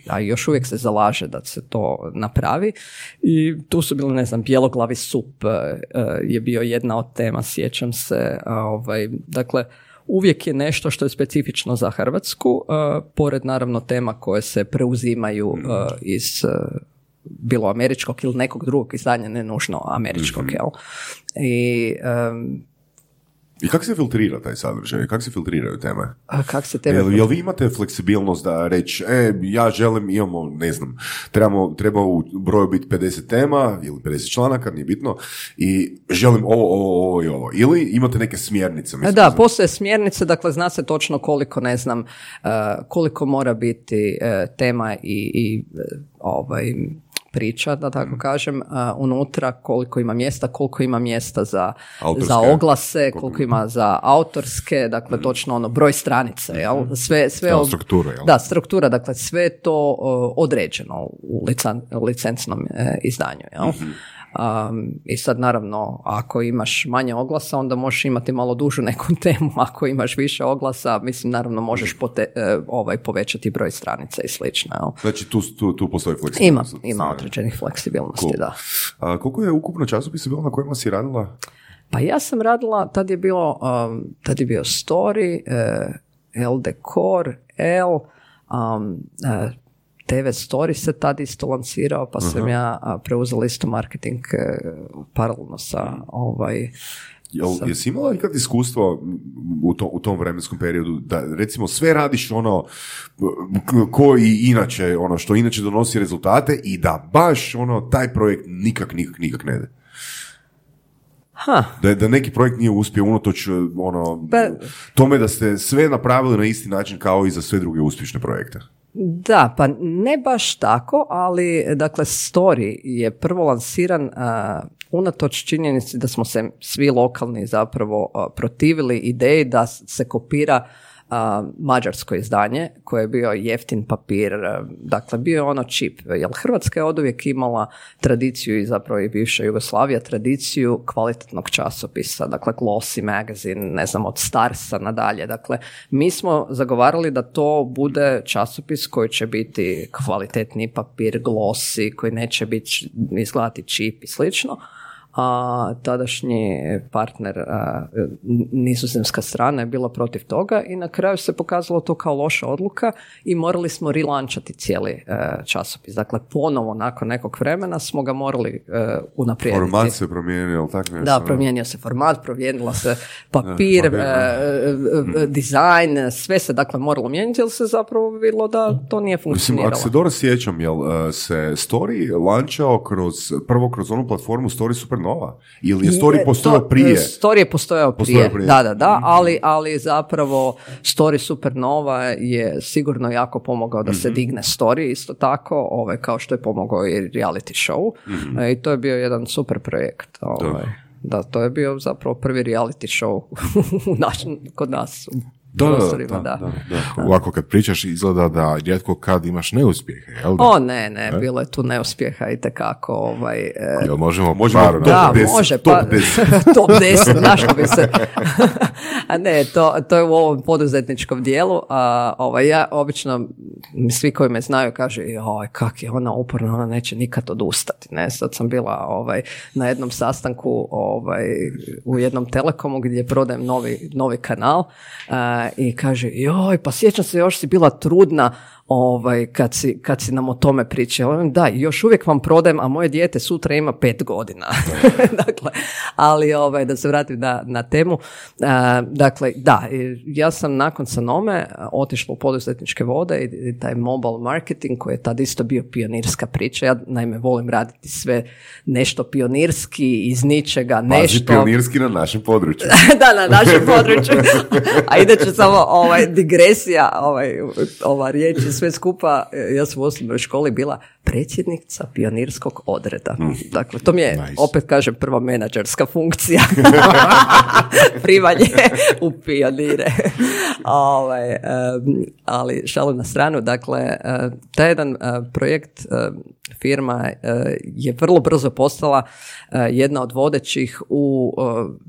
a još uvijek se zalaže da se to napravi i tu su bili, ne znam, bjeloglavi sup e, e, je bio jedna od tema, sjećam se, ovaj, dakle, uvijek je nešto što je specifično za Hrvatsku, uh, pored naravno tema koje se preuzimaju uh, iz bilo američkog ili nekog drugog izdanja, ne nužno američkog, mm-hmm. jel? I um, i kako se filtrira taj sadržaj? Kako se filtriraju teme? A kak se teme jel, jel vi imate fleksibilnost da reći, e, ja želim, imamo, ne znam, trebamo, treba u broju biti 50 tema ili 50 članaka, nije bitno, i želim ovo, ovo, ovo i ovo. Ili imate neke smjernice? Mislim, da, postoje smjernice, dakle zna se točno koliko, ne znam, uh, koliko mora biti uh, tema i, i uh, ovaj, priča, da tako mm. kažem, unutra koliko ima mjesta, koliko ima mjesta za, za oglase, koliko ima za autorske, dakle mm. točno ono broj stranice, jel? Mm. Sve, sve da, struktura, jel? Da, struktura, dakle sve to određeno u licencnom e, izdanju, jel? Mm-hmm. Um, I sad naravno, ako imaš manje oglasa, onda možeš imati malo dužu neku temu. Ako imaš više oglasa, mislim, naravno možeš pote, e, ovaj, povećati broj stranica i slično. Jel? Znači tu, tu, tu postoji fleksibilnost? Ima, ima određenih fleksibilnosti, da. A, koliko je ukupno časopisa bilo na kojima si radila? Pa ja sam radila, tad je bilo, um, tad je bio Story, uh, L Decor, L, um, uh, TV Story se tad isto lancirao, pa sam ja preuzela isto marketing e, paralelno sa ovaj, Jel, jesi imala ikad iskustvo u, to, u tom vremenskom periodu da recimo sve radiš ono koji inače, ono što inače donosi rezultate i da baš ono taj projekt nikak, nikak, nikak ne ide? Ha. Da, da neki projekt nije uspio unatoč ono, pa- tome da ste sve napravili na isti način kao i za sve druge uspješne projekte. Da, pa ne baš tako, ali dakle Story je prvo lansiran uh, unatoč činjenici da smo se svi lokalni zapravo protivili ideji da se kopira mađarsko izdanje koje je bio jeftin papir, dakle bio je ono čip, jer Hrvatska je oduvijek imala tradiciju i zapravo i bivša Jugoslavija tradiciju kvalitetnog časopisa, dakle Glossy Magazine, ne znam, od Starsa nadalje, dakle mi smo zagovarali da to bude časopis koji će biti kvalitetni papir, glossy, koji neće biti izgledati čip i slično, a tadašnji partner a, nizozemska strana je bila protiv toga i na kraju se pokazalo to kao loša odluka i morali smo rilančati cijeli e, časopis. Dakle, ponovo nakon nekog vremena smo ga morali e, unaprijediti. Format se promijenio, tako Da, promijenio se format, promijenila se papir, e, dizajn, sve se dakle moralo mijenjati jer se zapravo bilo da to nije funkcioniralo. Mislim, ako se dobro sjećam, jel se Story lančao kroz, prvo kroz onu platformu Story Super nova? Ili je story postojao prije? Story je postojao prije, da, da, da, mhm. ali, ali zapravo story supernova je sigurno jako pomogao da se mhm. digne story, isto tako, ovaj, kao što je pomogao i reality show. mm I to je bio jedan super projekt. Ovaj. Da, to je bio zapravo prvi reality show kod nas da, da, da, da, Ovako kad pričaš izgleda da rijetko kad imaš neuspjehe, jel da? O ne, ne, bilo je tu neuspjeha i tekako. Ovaj, e... Jel možemo, možemo par, da, može, top pa, 10. top 10, našlo bi se. a ne, to, to je u ovom poduzetničkom dijelu. A, ovaj, ja obično, svi koji me znaju kažu, joj, kak je ona uporna, ona neće nikad odustati. Ne? Sad sam bila ovaj, na jednom sastanku ovaj, u jednom telekomu gdje prodajem novi, novi kanal i kaže, joj, pa sjećam se, još si bila trudna, ovaj, kad, si, kad si nam o tome pričao. Da, još uvijek vam prodajem, a moje dijete sutra ima pet godina. dakle, ali ovaj, da se vratim na, na temu. dakle, da, ja sam nakon Sanome otišla u poduzetničke vode i, taj mobile marketing koji je tad isto bio pionirska priča. Ja naime volim raditi sve nešto pionirski, iz ničega, Pazi, nešto. pionirski na našem području. da, na našem području. a inače samo ovaj, digresija, ovaj, ova riječ sve skupa, e, ja sam u osnovnoj školi bila predsjednica pionirskog odreda. Mm. Dakle, to mi je, opet kažem, prva menadžerska funkcija. Primanje u pionire. ovaj, ali šalim na stranu, dakle, taj jedan projekt firma je vrlo brzo postala jedna od vodećih u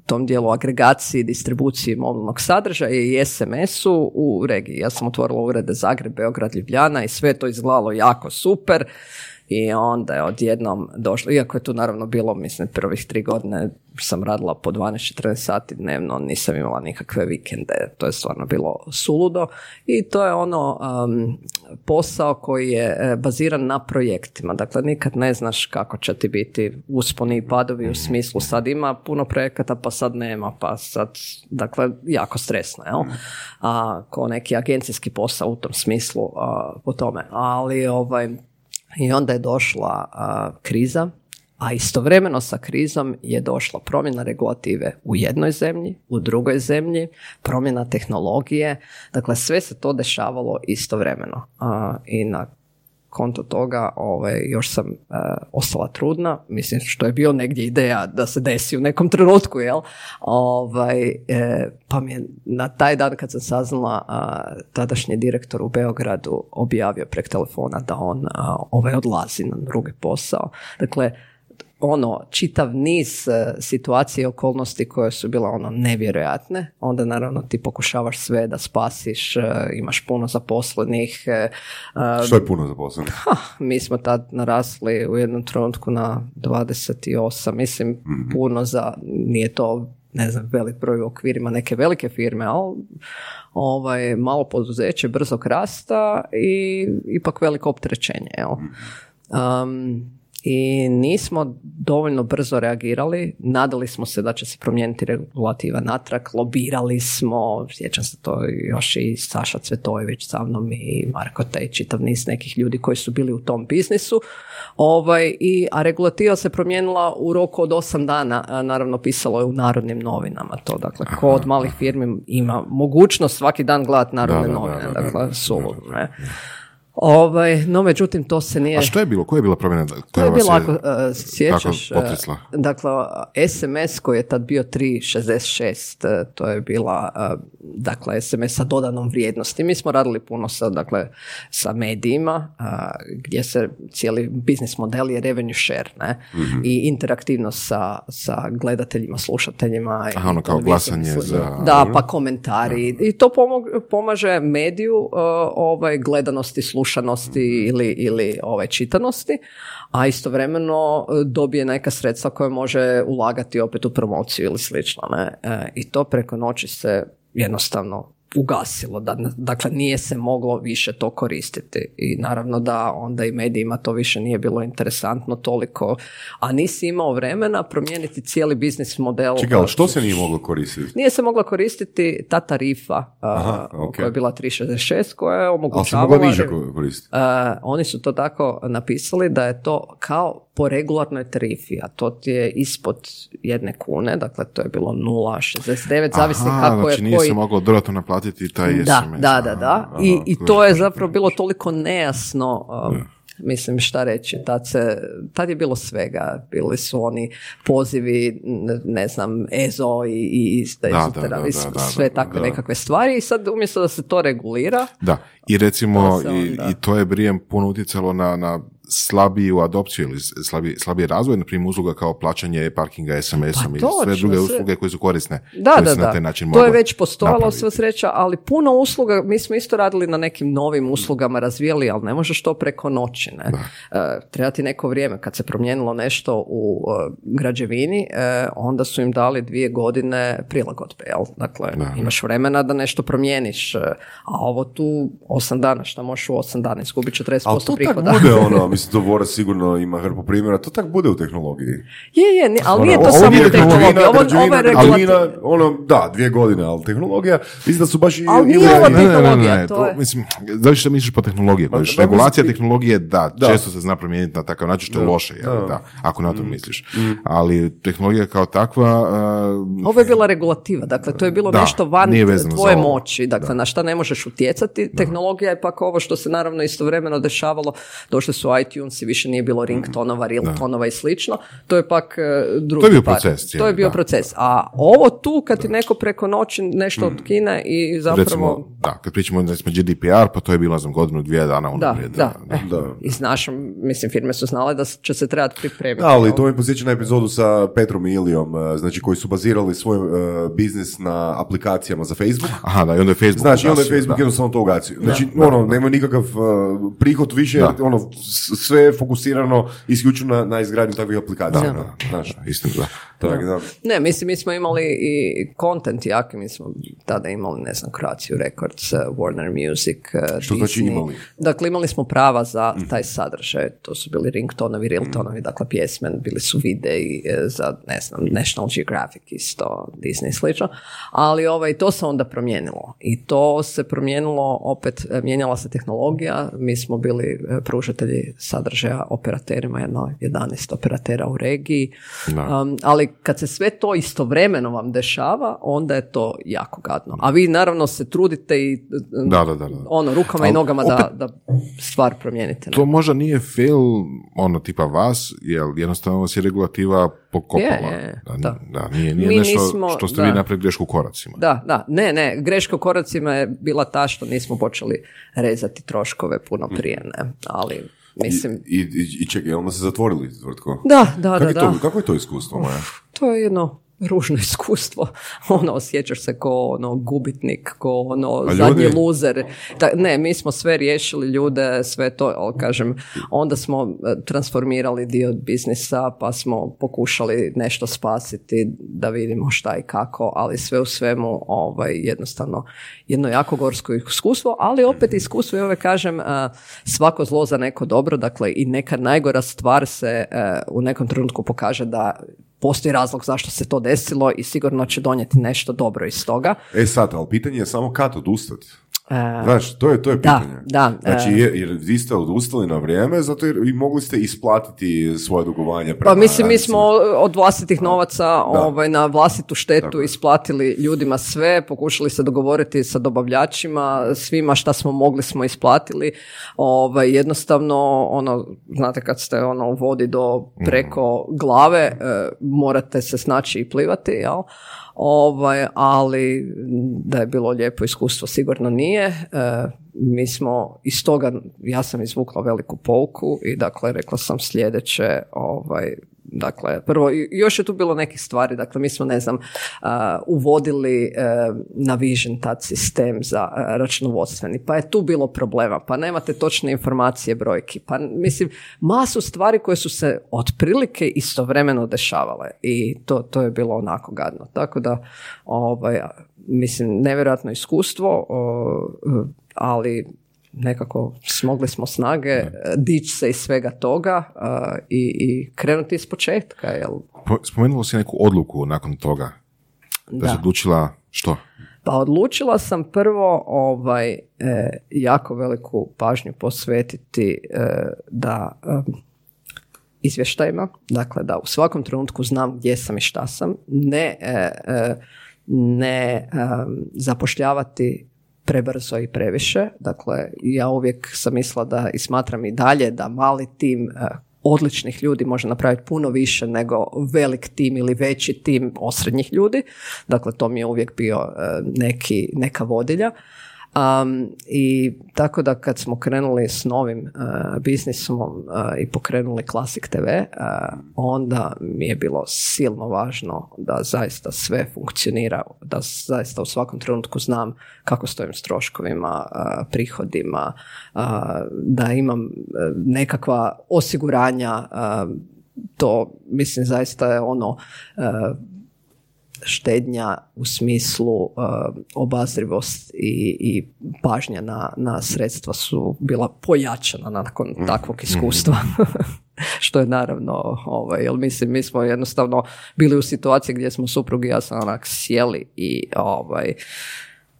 tom dijelu agregaciji, distribuciji mobilnog sadržaja i SMS-u u regiji. Ja sam otvorila urede Zagreb, Beograd, Ljubljana i sve to izgledalo jako super i onda je odjednom došlo, iako je tu naravno bilo, mislim, prvih tri godine sam radila po 12-14 sati dnevno, nisam imala nikakve vikende, to je stvarno bilo suludo. I to je ono um, posao koji je e, baziran na projektima, dakle nikad ne znaš kako će ti biti usponi i padovi u smislu sad ima puno projekata pa sad nema, pa sad, dakle jako stresno, jel? A, ko neki agencijski posao u tom smislu po tome, ali ovaj i onda je došla kriza, a istovremeno sa krizom je došla promjena regulative u jednoj zemlji, u drugoj zemlji, promjena tehnologije, dakle sve se to dešavalo istovremeno. A, I na konto toga ovaj, još sam e, ostala trudna, mislim što je bio negdje ideja da se desi u nekom trenutku, jel? Ovaj, e, pa mi je na taj dan kad sam saznala tadašnji direktor u Beogradu objavio prek telefona da on ovaj, odlazi na drugi posao. Dakle, ono čitav niz e, situacije i okolnosti koje su bile ono nevjerojatne, onda naravno ti pokušavaš sve da spasiš, e, imaš puno zaposlenih. E, Što je puno zaposlenih? mi smo tad narasli u jednom trenutku na 28, mislim mm puno za, nije to ne znam, velik broj u okvirima neke velike firme, ali ovaj, malo poduzeće, brzog rasta i ipak veliko opterećenje. Um, i nismo dovoljno brzo reagirali. Nadali smo se da će se promijeniti regulativa natrag, lobirali smo, sjećam se to još i Saša Cvetojević sa mnom i Marko Tej, čitav niz nekih ljudi koji su bili u tom biznisu. Ovaj, i, a regulativa se promijenila u roku od osam dana, naravno pisalo je u narodnim novinama to, dakle, ko od malih firmi ima mogućnost svaki dan gledati narodne novine, dakle, sulu, ne. Ovaj, no, međutim, to se nije... A što je bilo? Koja je bila promjena? To je bilo, ako uh, sjećaš, uh, dakle, SMS koji je tad bio 3.66, uh, to je bila, dakle, SMS sa dodanom vrijednosti. Mi smo radili puno sa, dakle, sa medijima, gdje se cijeli biznis model je revenue share, ne? Mhm. I interaktivno sa, sa gledateljima, slušateljima. Aha, ono kao glasanje za... Da, pa komentari. I to pomaže mediju ovaj, gledanosti, slušateljima slušanosti ili, ili ove čitanosti, a istovremeno e, dobije neka sredstva koje može ulagati opet u promociju ili slično. Ne? E, I to preko noći se jednostavno ugasilo, da, dakle nije se moglo više to koristiti i naravno da onda i medijima to više nije bilo interesantno toliko, a nisi imao vremena promijeniti cijeli biznis model. Čekaj, ali što se nije moglo koristiti? Nije se mogla koristiti ta tarifa Aha, koja je bila 366 koja je omogućavala... Ali se mogla koristiti? oni su to tako napisali da je to kao po regularnoj tarifi, a to ti je ispod jedne kune, dakle to je bilo 0,69, zavisi kako znači je nije se moglo dodatno naplatiti taj da, SMS. Da, da, da. I, i to je zapravo bilo toliko nejasno um, mislim šta reći, tad, se, tad je bilo svega, bili su oni pozivi, ne znam, EZO i, i da, da, sve takve nekakve stvari i sad umjesto da se to regulira. Da, i recimo i, i, to je brijem puno utjecalo na, na slabiju adopciju ili slabiji, slabiji razvoj, na primjer usluga kao plaćanje parkinga SMS-om pa, i sve druge usluge koje su korisne. Da, da, da. Na to je već postojalo sve sreća, ali puno usluga, mi smo isto radili na nekim novim uslugama, razvijali, ali ne možeš to preko noći. Ne? Uh, treba ti neko vrijeme. Kad se promijenilo nešto u uh, građevini, uh, onda su im dali dvije godine prilagodbe. Jel? Dakle, imaš vremena da nešto promijeniš, a ovo tu osam dana, šta možeš u osam dana, izgubit 40% ali to prihoda. bude ono, mislim, to Vora sigurno ima hrpu primjera, to tak bude u tehnologiji. Je, je, ali ono, nije to samo u tehnologiji, ovo, ovo je regulativa. Ono, da, dvije godine, ali tehnologija, mislim da su baš i... Ali nije ovo tehnologija, ne, to je... Mislim, da što misliš po tehnologiji? Pa, regulacija tehnologije, da, da, često se zna promijeniti na takav način što je loše, da, da, ako na to mm. misliš. Mm. Ali tehnologija kao takva... Uh, ovo je bila regulativa, dakle, to je bilo nešto van tvoje moći, dakle, na šta ne možeš utjecati. Tehnologija je pak ovo što se naravno istovremeno dešavalo, došli su iTunes i više nije bilo ringtonova, tonova i slično. To je pak e, drugi To je bio proces. to je bio proces. A ovo tu, kad ti neko preko noći nešto mm. otkine i zapravo... Recimo, da, kad pričamo recimo GDPR, pa to je bilo, znam, godinu, dvije dana unaprijed. Da, da, da. da. I znaš, mislim, firme su znale da će se trebati pripremiti. Da, ali to mi posjeća na epizodu sa Petrom i Ilijom, e, znači koji su bazirali svoj uh, biznis na aplikacijama za Facebook. Aha, da, i onda je Facebook Znači, onda je Facebook jednostavno to ugacio. Znači, ono, nema nikakav prihod više, ono, sve je fokusirano isključivo na, na izgradnju takvih aplikacija. Da, znaš. Istina, da. Tak, da. Ne, mislim, mi smo imali i content jaki, mi smo tada imali, ne znam, Croatia Records, uh, Warner Music, uh, Što znači imali? Dakle, imali smo prava za mhm. taj sadržaj, to su bili ringtonovi, realtonovi, mm. dakle, pjesme, bili su videi uh, za, ne znam, National Geographic isto, Disney slično, ali ovaj, to se onda promijenilo i to se promijenilo, opet, mijenjala se tehnologija, mi smo bili pružatelji sadržaja operaterima, jedno 11 operatera u regiji, um, ali kad se sve to istovremeno vam dešava, onda je to jako gadno. A vi naravno se trudite i da, da, da, ono, rukama i nogama da, da stvar promijenite. To možda nije fail ono tipa vas, jer jednostavno vas je regulativa pokopala. Je, da, da. nije, nije nešto što ste vi napravili grešku koracima. Da, da, ne, ne, greška koracima je bila ta što nismo počeli rezati troškove puno prije, ne, ali Mislim... I, i, i čekaj, onda se zatvorili tvrtko? Da, da, da, je da. kako je to iskustvo, Maja? To je jedno ružno iskustvo. Ono, osjećaš se ko ono, gubitnik, ko ono, zadnji luzer. ne, mi smo sve riješili ljude, sve to, ali kažem, onda smo e, transformirali dio biznisa, pa smo pokušali nešto spasiti da vidimo šta i kako, ali sve u svemu ovaj, jednostavno jedno jako gorsko iskustvo, ali opet iskustvo, ja ove kažem, e, svako zlo za neko dobro, dakle i neka najgora stvar se e, u nekom trenutku pokaže da postoji razlog zašto se to desilo i sigurno će donijeti nešto dobro iz toga. E sad, ali pitanje je samo kad odustati. Uh, Znaš, to je, to je pitanje. Da, Znači, e. jer vi ste odustali na vrijeme, zato jer i mogli ste isplatiti svoje dugovanje Pa mislim, mi smo od vlastitih novaca ovaj, na vlastitu štetu isplatili ljudima sve, pokušali se dogovoriti sa dobavljačima, svima šta smo mogli smo isplatili. Ovaj, jednostavno, ono, znate kad ste ono, u vodi do mhm. preko glave, e, morate se snaći i plivati, jel? Ovaj, ali da je bilo lijepo iskustvo sigurno nije. E, mi smo iz toga, ja sam izvukla veliku pouku i dakle rekla sam sljedeće, ovaj, Dakle, prvo, još je tu bilo nekih stvari, dakle, mi smo, ne znam, uvodili uh, na Vision tad sistem za uh, računovodstveni, pa je tu bilo problema, pa nemate točne informacije brojki, pa mislim, masu stvari koje su se otprilike istovremeno dešavale i to, to je bilo onako gadno. Tako da, ovaj, mislim, nevjerojatno iskustvo, ali nekako smogli smo snage dići se iz svega toga i, i krenuti iz početka. Jel? Spomenula si neku odluku nakon toga. Da, da. odlučila što? Pa odlučila sam prvo ovaj, e, jako veliku pažnju posvetiti e, da e, izvještajima, dakle da u svakom trenutku znam gdje sam i šta sam, ne, ne zapošljavati prebrzo i previše. Dakle, ja uvijek sam mislila da i smatram i dalje da mali tim e, odličnih ljudi može napraviti puno više nego velik tim ili veći tim osrednjih ljudi. Dakle, to mi je uvijek bio e, neki, neka vodilja. Um, I tako da kad smo krenuli s novim uh, biznisom uh, i pokrenuli Classic TV, uh, onda mi je bilo silno važno da zaista sve funkcionira, da zaista u svakom trenutku znam kako stojim s troškovima, prihodima, da imam nekakva osiguranja, to mislim zaista je ono štednja u smislu uh, obazrivost i, i pažnja na, na sredstva su bila pojačana nakon mm. takvog mhm. iskustva. što je naravno, ovaj, jer mislim, mi smo jednostavno bili u situaciji gdje smo suprugi i ja sam onak sjeli i ovaj,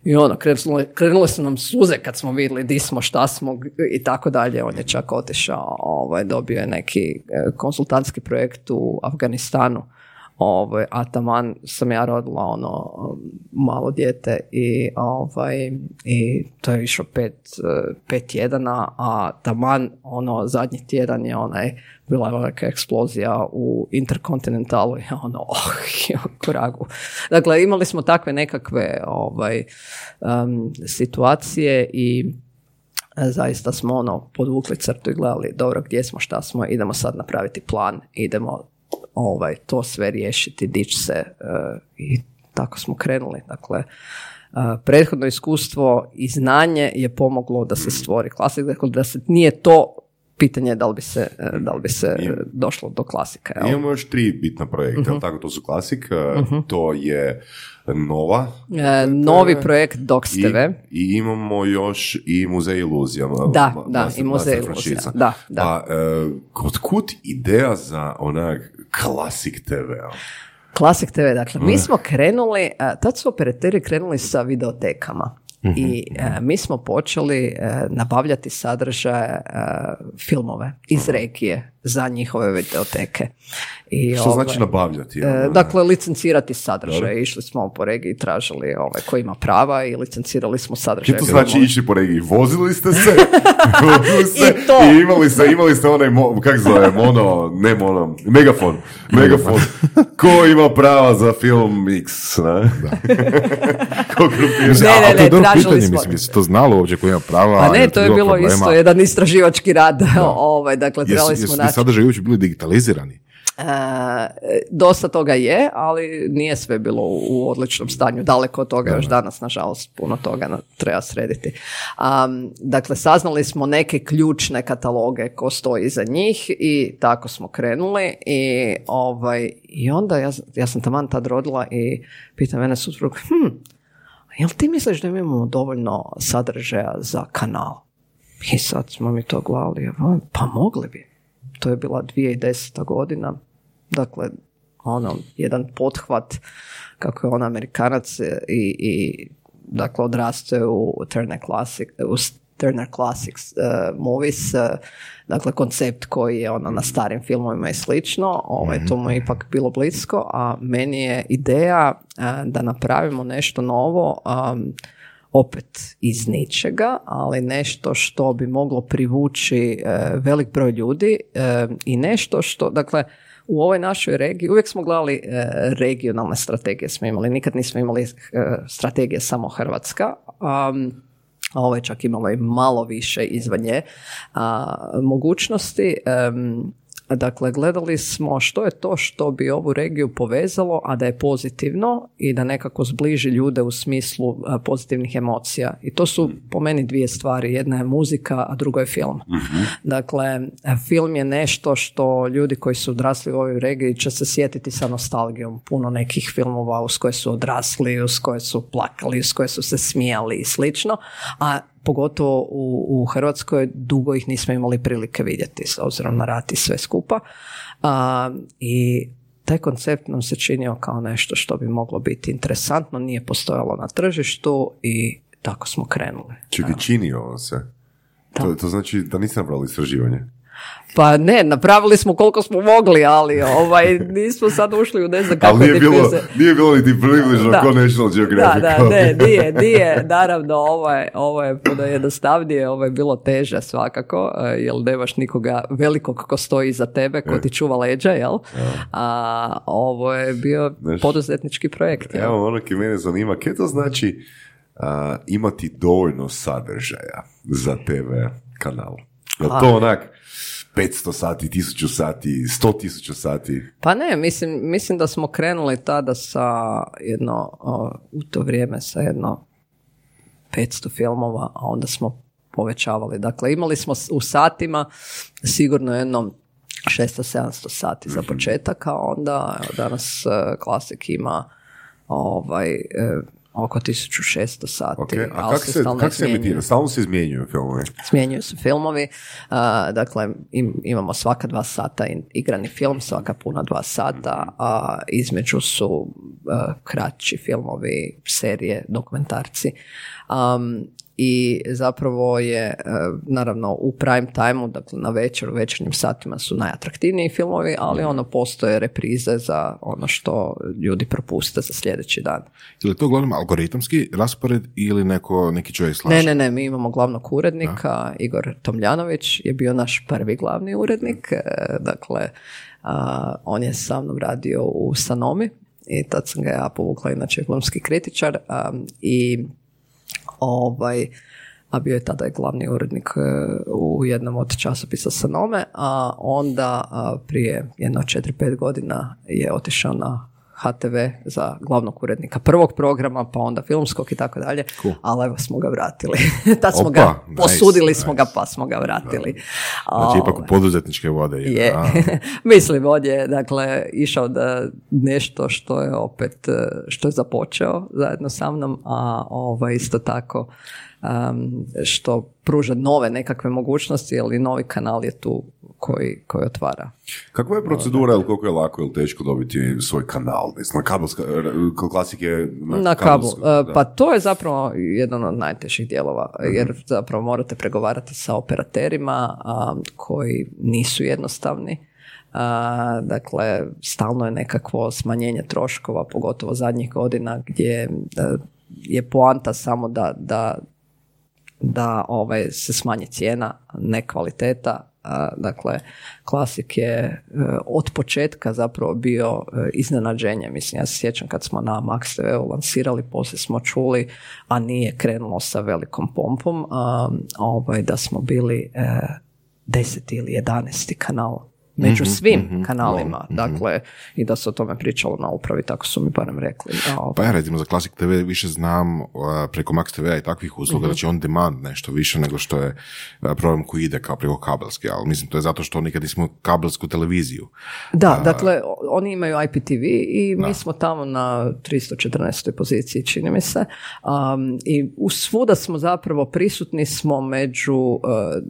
i ono, krenule, krenule su nam suze kad smo vidjeli di smo, šta smo i tako dalje. On je čak otišao, ovaj, dobio je neki eh, konsultantski projekt u Afganistanu Ovaj, a taman sam ja rodila ono malo dijete i, ovaj, i to je išlo pet, pet tjedana, a taman ono zadnji tjedan je onaj bila je neka eksplozija u Interkontinentalu i ono, oh, koragu. Dakle, imali smo takve nekakve ovaj, situacije i zaista smo ono podvukli crtu i gledali dobro gdje smo, šta smo, idemo sad napraviti plan, idemo ovaj, to sve riješiti, dići se e, i tako smo krenuli. Dakle, e, prethodno iskustvo i znanje je pomoglo da se stvori klasik, dakle da se nije to pitanje da li bi se, e, da li bi se došlo do klasika. Jel? Imamo još tri bitna projekta, uh tako to su klasik, uh to je Nova. E, novi projekt Docs TV. I, imamo još i Muzej iluzija. Da, da, i Muzej iluzija. Da, da. Pa, e, kod kut ideja za onak klasik TV? Klasik TV, dakle, mi smo krenuli, tad su operateri krenuli sa videotekama. Mhm. I mi smo počeli nabavljati sadržaje filmove iz regije za njihove videoteke. I, Što znači nabavljati? E, dakle, licencirati sadržaj. Išli smo po regiji, tražili ovaj, ko ima prava i licencirali smo sadržaj. Što to znači išli po regiji? Vozili ste se? Vozili se I, to. I imali ste, imali ste onaj, mo, kak zove, mono, ne mono, megafon. Megafon. ko ima prava za film X? Ne, ne, ne, ne, tražili smo. Mislim, to znalo uopće ko ima prava. Pa ne, to je bilo isto jedan istraživački rad. ovaj, dakle, trebali smo naći. Sadržaj uopće bili digitalizirani? E, dosta toga je, ali nije sve bilo u, odličnom stanju. Daleko od toga još danas, nažalost, puno toga treba srediti. dakle, saznali smo neke ključne kataloge ko stoji za njih i tako smo krenuli i, ovaj, i onda ja, ja sam taman tad rodila i pitam mene suprug, hm, jel ti misliš da imamo dovoljno sadržaja za kanal? I sad smo mi to gledali, pa mogli bi to je bila 2010. godina, dakle, ono, jedan pothvat kako je on Amerikanac i, i dakle, odrastao u Turner Classic, u Turner Classics uh, movies, uh, dakle koncept koji je ono na starim filmovima i slično, ovaj, to mu je ipak bilo blisko, a meni je ideja uh, da napravimo nešto novo um, opet iz ničega, ali nešto što bi moglo privući e, velik broj ljudi e, i nešto što, dakle, u ovoj našoj regiji, uvijek smo gledali e, regionalne strategije smo imali, nikad nismo imali strategije samo Hrvatska, a ovo je čak imalo i malo više izvan nje mogućnosti. Dakle, gledali smo što je to što bi ovu regiju povezalo, a da je pozitivno i da nekako zbliži ljude u smislu pozitivnih emocija. I to su po meni dvije stvari. Jedna je muzika, a drugo je film. Mhm. Dakle, film je nešto što ljudi koji su odrasli u ovoj regiji će se sjetiti sa nostalgijom. Puno nekih filmova uz koje su odrasli, uz koje su plakali, uz koje su se smijali i slično. A pogotovo u, u Hrvatskoj dugo ih nismo imali prilike vidjeti s obzirom na rat i sve skupa. A, I taj koncept nam se činio kao nešto što bi moglo biti interesantno, nije postojalo na tržištu i tako smo krenuli. Čekaj, činio se? To, to znači da niste napravili istraživanje? Pa ne, napravili smo koliko smo mogli, ali ovaj, nismo sad ušli u ne znam kako ali nije bilo, nije bilo niti približno da. National Geographic. Da, da, ne, nije, nije, naravno, ovo je, ovo je puno jednostavnije, ovo je bilo teže svakako, eh, jer nemaš nikoga velikog ko stoji iza tebe, ko ti čuva leđa, jel? A ovo je bio poduzetnički projekt. Evo, ono ki mene zanima, kje to znači imati dovoljno sadržaja za TV kanal? Je to onak 500 sati, 1000 sati, 100 tisuća sati? Pa ne, mislim, mislim da smo krenuli tada sa jedno, u to vrijeme sa jedno 500 filmova, a onda smo povećavali. Dakle, imali smo u satima sigurno jedno 600-700 sati za mhm. početak, a onda danas e, klasik ima ovaj, e, oko 1600 sati. Okay. A kako se, kak se emitira? Stalno se izmjenjuju filmovi? Smjenjuju se filmovi. Uh, dakle, im, imamo svaka dva sata igrani film, svaka puna dva sata, a između su uh, kraći filmovi, serije, dokumentarci. Um, i zapravo je e, naravno u prime time dakle na večer, u večernjim satima su najatraktivniji filmovi, ali mhm. ono postoje reprize za ono što ljudi propuste za sljedeći dan. Je li to uglavnom algoritamski raspored ili neko, neki čovjek slaže? Ne, ne, ne, mi imamo glavnog urednika, Igor Tomljanović je bio naš prvi glavni urednik, e, dakle on je sa mnom radio u Sanomi i tad sam ga ja povukla inače ekonomski kritičar i ovaj, a bio je tada glavni urednik e, u jednom od časopisa Sanome, a onda prije jedno 4-5 godina je otišao na HTV za glavnog urednika prvog programa, pa onda filmskog i tako dalje, ali evo smo ga vratili. Tad smo ga, posudili smo ga, pa smo ga vratili. Znači ipak u poduzetničke vode. Je. Mislim, on je dakle, išao da nešto što je opet, što je započeo zajedno sa mnom, a ovaj, isto tako um, što pruža nove nekakve mogućnosti, ali novi kanal je tu koji, koji otvara. Kakva je procedura, ili koliko je lako ili teško dobiti svoj kanal? Na kabelska, klasik je na, na kabel. Uh, pa to je zapravo jedan od najtežih dijelova, mhm. jer zapravo morate pregovarati sa operaterima koji nisu jednostavni. Uh, dakle, stalno je nekakvo smanjenje troškova, pogotovo zadnjih godina gdje uh, je poanta samo da, da da ovaj, se smanji cijena, ne kvaliteta. Dakle, klasik je e, od početka zapravo bio e, iznenađenje. Mislim, ja se sjećam kad smo na Max TV lansirali, poslije smo čuli, a nije krenulo sa velikom pompom, ovaj, da smo bili e, deseti ili jedanesti kanal među mhm, svim mhm, kanalima, mhm. dakle, i da se o tome pričalo na upravi, tako su mi barem rekli. Pa ja recimo za Classic TV više znam uh, preko Max TV i takvih usluga, da će on demand nešto više nego što je uh, program koji ide kao preko kabelski, ali mislim to je zato što nikad nismo kabelsku televiziju. Da, uh, dakle, oni imaju IPTV i mi smo tamo na 314. poziciji, čini mi se, um, i u svuda smo zapravo prisutni smo među,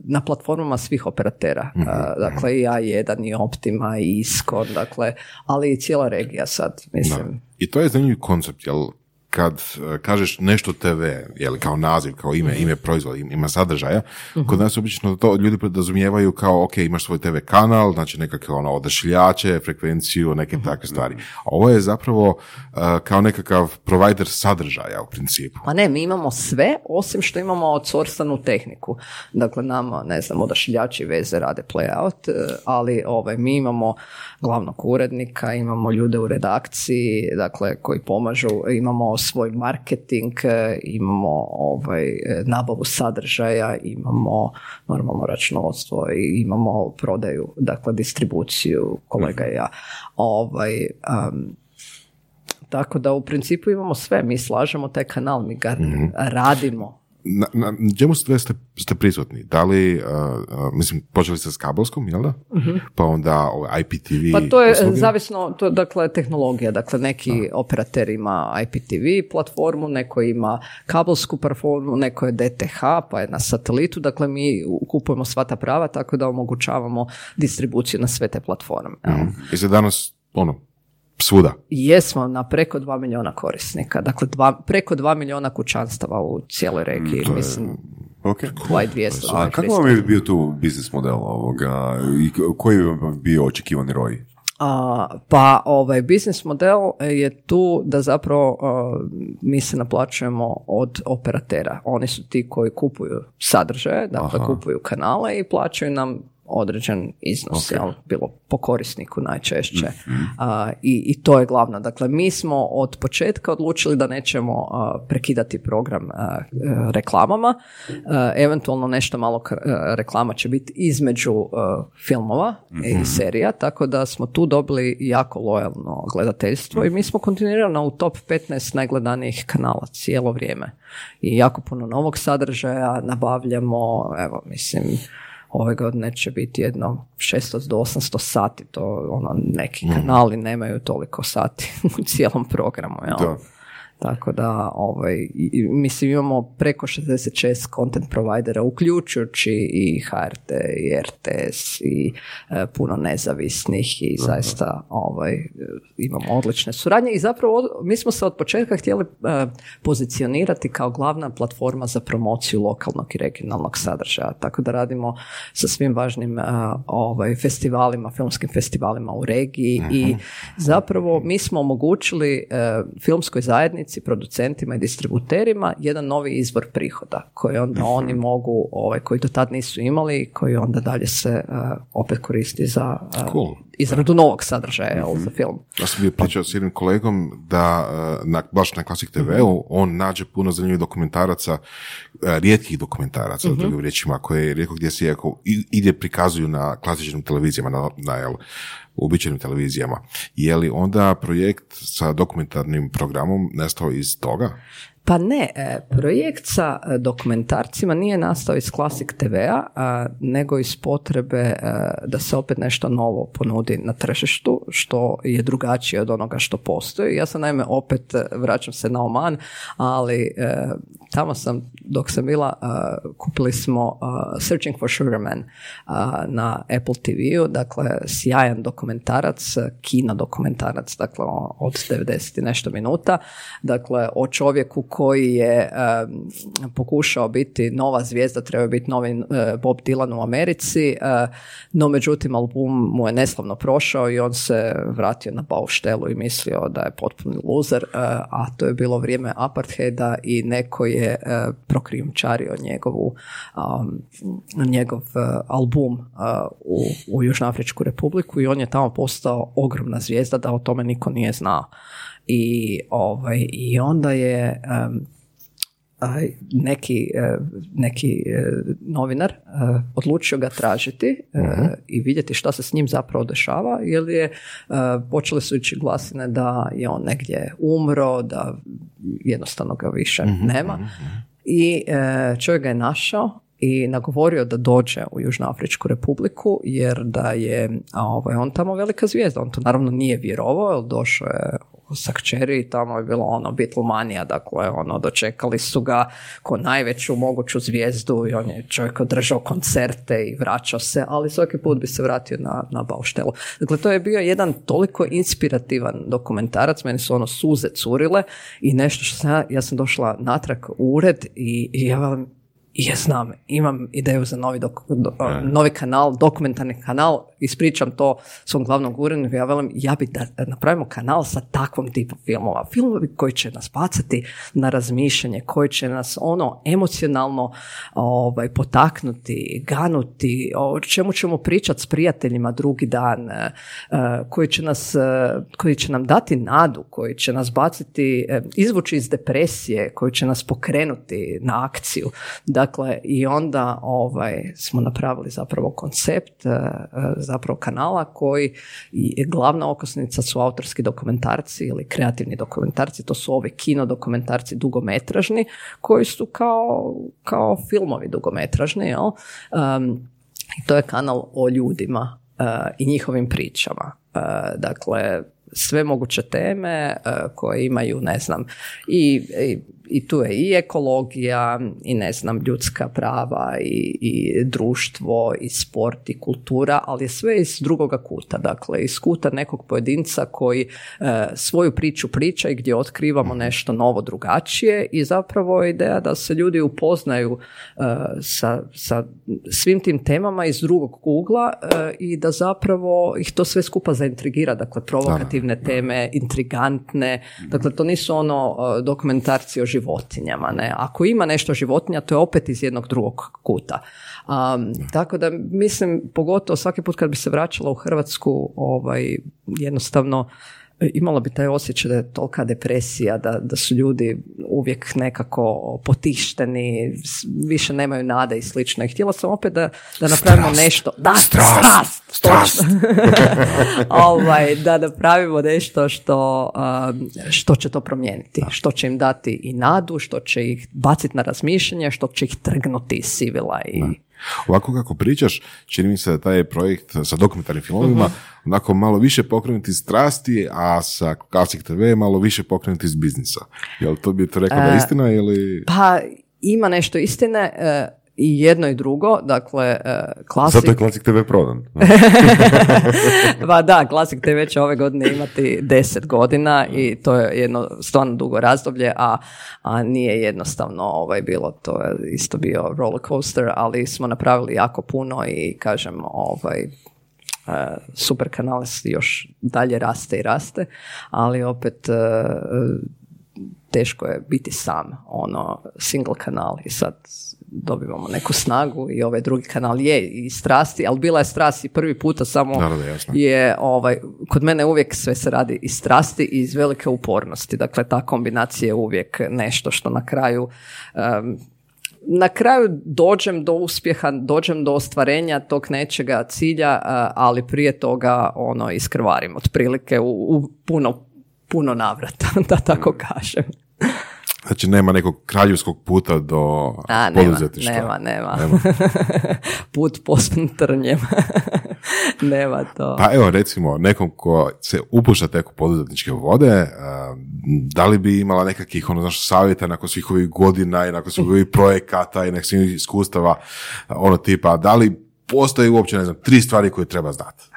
na platformama svih operatera, dakle i A1, i Optima i Iskon, dakle, ali i cijela regija sad, mislim. I to je zanimljiv koncept, jel kad e, kažeš nešto TV, li kao naziv, kao ime, ime proizvoda, ima sadržaja, uh kod nas obično to ljudi podrazumijevaju kao, ok, imaš svoj TV kanal, znači nekakve ono, odašljače, frekvenciju, neke uh takve stvari. A ovo je zapravo uh, kao nekakav provider sadržaja u principu. Pa ne, mi imamo sve, osim što imamo outsourcanu tehniku. Dakle, nama, ne znam, odašljači veze rade playout, e, ali ovaj, mi imamo glavnog urednika, imamo ljude u redakciji, dakle, koji pomažu, imamo svoj marketing, e, imamo ovaj, nabavu sadržaja, imamo normalno računovodstvo i imamo prodaju, dakle distribuciju, kolega i ja. Ovaj, tako da u principu imamo sve, mi slažemo taj kanal, mi ga mhm. radimo na, na čemu ste, ste prisutni? Da li, uh, uh, mislim, počeli ste s kabelskom, jel da? uh Pa onda ovaj IPTV Pa to je zavisno, to je dakle tehnologija, dakle neki operater ima IPTV platformu, neko ima kabelsku platformu, neko je DTH, pa je na satelitu, dakle mi kupujemo sva ta prava tako da omogućavamo distribuciju na sve te platforme. uh I se danas, ono, svuda. Jesmo na preko 2 milijuna korisnika, dakle dva, preko 2 milijuna kućanstava u cijeloj regiji, mm, mislim. Okay. A kako vam je bio tu biznis model ovoga i koji je bio očekivani roj? A, pa ovaj biznis model je tu da zapravo mi se naplaćujemo od operatera. Oni su ti koji kupuju sadržaje, dakle kupuju kanale i plaćaju nam određen iznos, okay. bilo po korisniku najčešće. Mhm. i, I to je glavno. Dakle, mi smo od početka odlučili da nećemo prekidati program reklamama. eventualno nešto malo reklama će biti između filmova i mhm. serija, tako da smo tu dobili jako lojalno gledateljstvo i mi smo kontinuirano u top 15 najgledanijih kanala cijelo vrijeme. I jako puno novog sadržaja nabavljamo, evo, mislim, ove godine će biti jedno 600 do 800 sati, to ono, neki mm. kanali nemaju toliko sati u cijelom programu. Jel? Da. Tako da, ovaj, mislim, imamo preko 66 content providera, uključujući i HRT, i RTS, i e, puno nezavisnih i zaista ovaj, imamo odlične suradnje. I zapravo mi smo se od početka htjeli e, pozicionirati kao glavna platforma za promociju lokalnog i regionalnog sadržaja. Tako da radimo sa svim važnim e, ovaj, festivalima, filmskim festivalima u regiji i zapravo mi smo omogućili filmskoj zajednici producentima i distributerima jedan novi izvor prihoda koji onda mhm. oni mogu, ovaj, koji do tad nisu imali, koji onda dalje se uh, opet koristi za uh, izradu novog sadržaja mm za film. Ja sam bio pričao s jednim kolegom da uh, na, baš na Classic TV-u mhm. on nađe puno zanimljivih dokumentaraca, rijetkih dokumentaraca, mm-hmm. drugim riječima, koje rijetko gdje se ide prikazuju na klasičnim televizijama, na, na jel, uobičajenim televizijama. Je li onda projekt sa dokumentarnim programom nestao iz toga? Pa ne, e, projekt sa e, dokumentarcima nije nastao iz Classic TV-a, nego iz potrebe e, da se opet nešto novo ponudi na tržištu, što je drugačije od onoga što postoji. Ja sam naime opet, vraćam se na Oman, ali tamo sam, dok sam bila, kupili smo Searching for Sugarman na Apple TV-u, dakle sjajan dokumentarac, kino dokumentarac, dakle od 90 i nešto minuta, dakle o čovjeku koji je pokušao biti nova zvijezda, treba biti novi uh, Bob Dylan u Americi, uh, no međutim album mu je neslavno prošao i on se vratio na bauštelu i mislio da je potpuni luzer, uh, a to je bilo vrijeme apartheida i neko je prokrijumčario njegovu, njegov album u, u Južnoafričku republiku i on je tamo postao ogromna zvijezda da o tome niko nije znao i, ovaj, i onda je neki, e, neki e, novinar e, odlučio ga tražiti mhm. i vidjeti šta se s njim zapravo dešava jer je počele su ići glasine da je on negdje umro, da jednostavno ga više mhm, nema mhm, i čovjek ga je našao i nagovorio da dođe u Južnoafričku republiku jer da je ovaj, on tamo velika zvijezda. On to naravno nije vjerovao, jer došao je sa kćeri i tamo je bilo ono Beatlemanija, dakle ono dočekali su ga ko najveću moguću zvijezdu i on je čovjek održao koncerte i vraćao se, ali svaki put bi se vratio na, na bauštelu. Dakle, to je bio jedan toliko inspirativan dokumentarac, meni su ono suze curile i nešto što sam ja, ja sam došla natrag u ured i, i ja ja znam, imam ideju za novi, dok, novi kanal, dokumentarni kanal, ispričam to svom glavnom uredniku, ja velim, ja bi da napravimo kanal sa takvom tipom filmova. Filmovi koji će nas bacati na razmišljanje, koji će nas ono emocionalno ovaj, potaknuti, ganuti, o čemu ćemo pričati s prijateljima drugi dan, e, koji će, nas, e, koji će nam dati nadu, koji će nas baciti, e, izvući iz depresije, koji će nas pokrenuti na akciju. Dakle, i onda ovaj, smo napravili zapravo koncept zapravo kanala koji je glavna okosnica su autorski dokumentarci ili kreativni dokumentarci, to su ovi kino dokumentarci dugometražni koji su kao, kao filmovi dugometražni, jel? Um, to je kanal o ljudima uh, i njihovim pričama. Uh, dakle, sve moguće teme uh, koje imaju, ne znam, i, i i tu je i ekologija i ne znam ljudska prava i, i društvo i sport i kultura, ali je sve iz drugoga kuta, dakle iz kuta nekog pojedinca koji e, svoju priču priča i gdje otkrivamo nešto novo drugačije i zapravo je ideja da se ljudi upoznaju e, sa, sa svim tim temama iz drugog ugla e, i da zapravo ih to sve skupa zaintrigira, dakle provokativni senzitivne teme, intrigantne. Dakle, to nisu ono dokumentarci o životinjama. Ne? Ako ima nešto životinja, to je opet iz jednog drugog kuta. Um, tako da mislim, pogotovo svaki put kad bi se vraćala u Hrvatsku, ovaj, jednostavno imala bi taj osjećaj da je tolika depresija, da, da su ljudi uvijek nekako potišteni, više nemaju nade i slično. I htjela sam opet da, da napravimo nešto. Da, strast! Strast! ovaj, da napravimo nešto što, um, što će to promijeniti. Što će im dati i nadu, što će ih baciti na razmišljanje, što će ih trgnuti iz sivila i... Ovako kako pričaš, čini mi se da taj projekt sa dokumentarnim filmovima uh onako malo više pokrenuti iz strasti, a sa Classic TV malo više pokrenuti iz biznisa. Jel to bi to rekao da je e, istina ili... Pa ima nešto istine, e, i jedno i drugo, dakle, klasik... Zato je Classic TV prodan. pa da, Classic TV će ove godine imati deset godina i to je jedno stvarno dugo razdoblje, a, a nije jednostavno ovaj, bilo, to je isto bio roller coaster, ali smo napravili jako puno i kažem, ovaj, super kanal još dalje raste i raste, ali opet teško je biti sam, ono, single kanal i sad dobivamo neku snagu i ovaj drugi kanal je i strasti, ali bila je strast i prvi puta samo je ovaj, kod mene uvijek sve se radi iz strasti i iz velike upornosti. Dakle, ta kombinacija je uvijek nešto što na kraju na kraju dođem do uspjeha, dođem do ostvarenja tog nečega cilja, ali prije toga ono iskrvarim otprilike u, u puno, puno navrata, da tako kažem. Znači nema nekog kraljevskog puta do A, poduzetništva. Nema, nema. nema. Put posljednim trnjem. nema to. Pa evo recimo nekom ko se upušta tek poduzetničke vode, da li bi imala nekakvih ono, znaš, savjeta nakon svih ovih godina i nakon svih ovih projekata i nekih iskustava, ono tipa, da li postoji uopće, ne znam, tri stvari koje treba znati?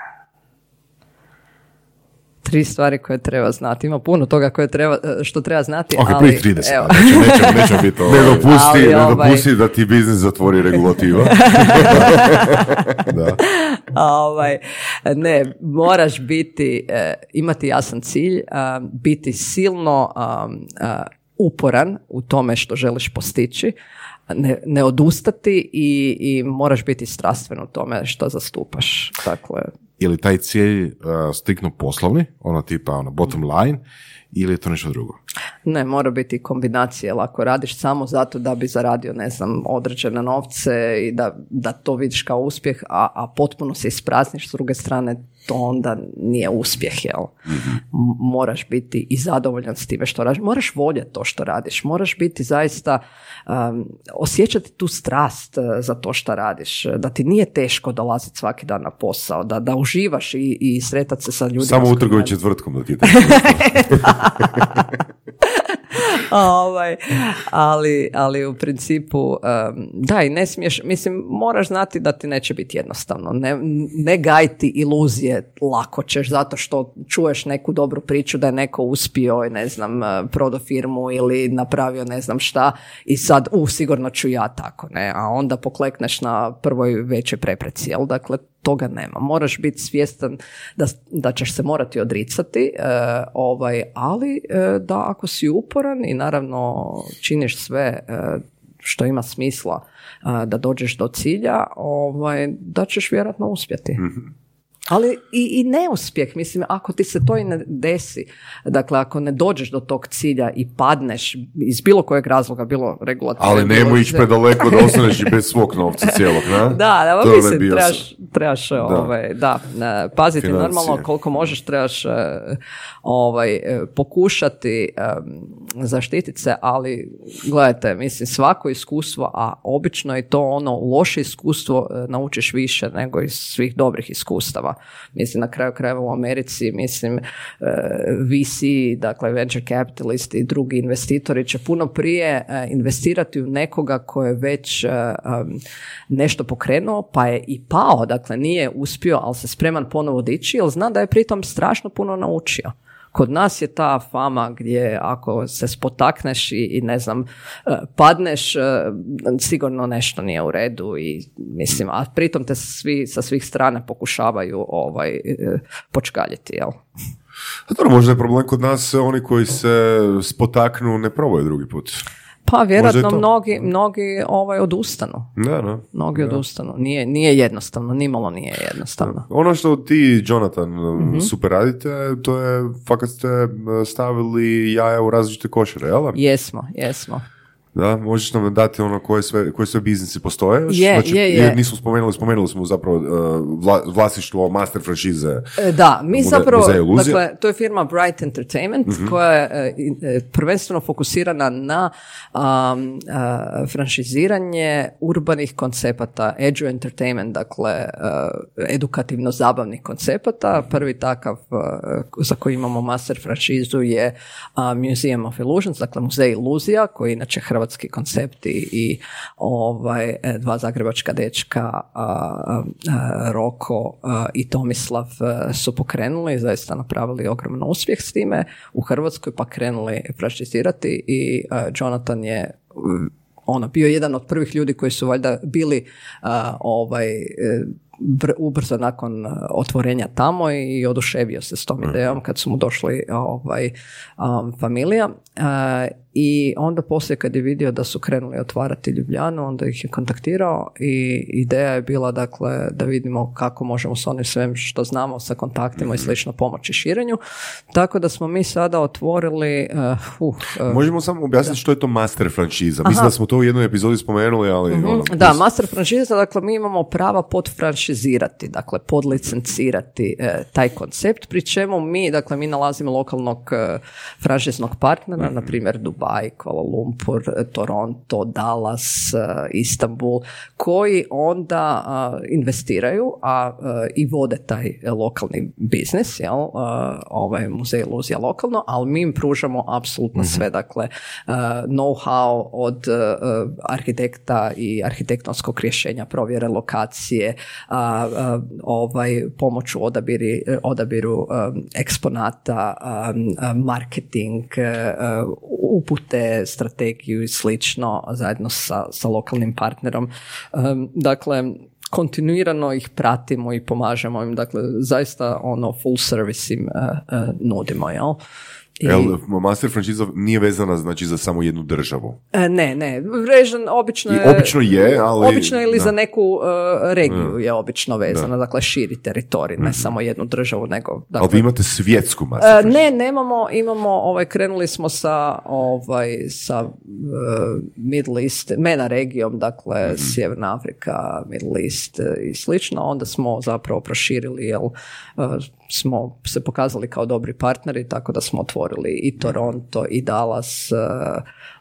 Tri stvari koje treba znati. Ima puno toga koje treba, što treba znati, okay, ali... 30, evo. Nećemo, nećemo biti Ne dopusti, ne ovaj- dopusti da ti biznis zatvori regulativa. da. ovaj, ne, moraš biti, uh, imati jasan cilj, biti silno uporan u tome što želiš postići, ne, ne odustati i, i moraš biti strastven u tome što zastupaš. Dakle, je li taj cilj uh, stikno poslovni, ono tipa ono bottom line, ili je to nešto drugo? Ne, mora biti kombinacija, jer ako radiš samo zato da bi zaradio, ne znam, određene novce i da, da to vidiš kao uspjeh, a, a potpuno se isprazniš s druge strane, to onda nije uspjeh, jel? mm Moraš biti i zadovoljan s time što radiš, moraš voljeti to što radiš, moraš biti zaista, um, osjećati tu strast uh, za to što radiš, da ti nije teško dolaziti svaki dan na posao, da, da uživaš i, i sretati se sa ljudima. Samo u četvrtkom da ti je ovaj, ali, ali u principu da i ne smiješ, mislim moraš znati da ti neće biti jednostavno, ne, ne gajti iluzije lako ćeš zato što čuješ neku dobru priču da je neko uspio ne znam eh, prodao firmu ili napravio ne znam šta i sad u sigurno ću ja tako ne, a onda poklekneš na prvoj većoj prepreci, jel? Dakle toga nema. Moraš biti svjestan da, da ćeš se morati odricati, e, ovaj, ali e, da ako si uporan i naravno činiš sve e, što ima smisla da dođeš do cilja, ovaj, da ćeš vjerojatno uspjeti. mm ali i, i neuspjeh, mislim, ako ti se to i ne desi, dakle, ako ne dođeš do tog cilja i padneš iz bilo kojeg razloga, bilo regulativno. Ali nemoj ići predaleko da ostaneš i bez svog novca cijelog, ne? Da, da, to mislim, trebaš, trebaš da. Ovaj, da, paziti normalno koliko možeš, trebaš e, ovaj, e, pokušati zaštititi se, ali gledajte, mislim, svako iskustvo, a obično je to ono loše iskustvo, e, naučiš više nego iz svih dobrih iskustava. Mislim, na kraju krajeva u Americi, mislim, e, VC, dakle venture capitalist i drugi investitori će puno prije e, investirati u nekoga ko je već e, nešto pokrenuo, pa je i pao, dakle nije uspio, ali se spreman ponovo dići, jer zna da je pritom strašno puno naučio. Kod nas je ta fama gdje ako se spotakneš i, i ne znam, padneš, sigurno nešto nije u redu i mislim, a pritom te svi sa svih strana pokušavaju ovaj, počkaljiti, jel? A dobro, možda je problem kod nas oni koji se spotaknu ne probaju drugi put. Pa vjerojatno mnogi, mnogi ovaj odustanu. Da, da. Mnogi odustanu. Nije, nije jednostavno, nimalo nije jednostavno. Ono što ti, Jonathan, mm super radite, to je fakat ste stavili jaja u različite košare, jel? Jesmo, jesmo. Da, možeš nam dati ono koje sve, koje sve biznisi postoje? Je, znači, nismo spomenuli, spomenuli smo zapravo uh, vlasništvo master franšize. E, da, mi zapravo, dakle, to je firma Bright Entertainment mhm. koja je uh, prvenstveno fokusirana na um, franšiziranje urbanih koncepata, edu entertainment, dakle, edukativno zabavnih koncepata. Prvi takav za koji imamo master franšizu je Museum of Illusions, dakle muzej iluzija, koji inače Hrvatska hrvatski koncepti i ovaj, e, dva zagrebačka dečka Roko i Tomislav e, su pokrenuli, zaista napravili ogroman uspjeh s time, u Hrvatskoj pa krenuli frašizirati i e, Jonathan je ono bio jedan od prvih ljudi koji su valjda bili ovaj ubrzo nakon otvorenja tamo i oduševio se s tom mhm. idejom kad su mu došli ovaj, familija i onda poslije kad je vidio da su krenuli otvarati Ljubljanu, onda ih je kontaktirao i ideja je bila dakle da vidimo kako možemo s onim svem što znamo sa kontaktima i mhm. slično pomoći širenju. Tako da smo mi sada otvorili... Uh, uh, Možemo samo objasniti što je to master franšiza. Mislim da smo to u jednoj epizodi spomenuli, ali... uh Ono, da, master franšiza, dakle mi imamo prava podfranšizirati, dakle podlicencirati uh, taj koncept, pri čemu mi, dakle mi nalazimo lokalnog uh, franšiznog partnera, uh na primjer Dubai Dubai, Kuala Lumpur, Toronto, Dallas, eh, Istanbul, koji onda eh, investiraju a, eh, i vode taj lokalni biznis, jel, ovaj muzej iluzija lokalno, ali mi im pružamo apsolutno mhm. sve, dakle know-how od arhitekta i arhitektonskog rješenja, provjere lokacije, ovaj pomoć u odabiri, odabiru eksponata, marketing, upute, strategiju i slično zajedno sa, sa lokalnim partnerom. Dakle, kontinuirano ih pratimo i pomažemo im, dakle zaista ono full service im uh, uh, nudimo, jel? I... Jel, master franšiza nije vezana znači za samo jednu državu? E, ne, ne. Vrežan obično je... I obično je, ali... Obično ili za neku uh, regiju je obično vezana, dakle širi teritorij, ne mhm. samo jednu državu, nego... Dakle, ali vi imate svjetsku master uh, Ne, nemamo, imamo, ovaj, krenuli smo sa, ovaj, sa uh, Middle East, MENA regijom, dakle mm Sjeverna Afrika, Middle East i slično, onda smo zapravo proširili, jel, smo se pokazali kao dobri partneri, tako da smo otvorili i Toronto i Dallas, e,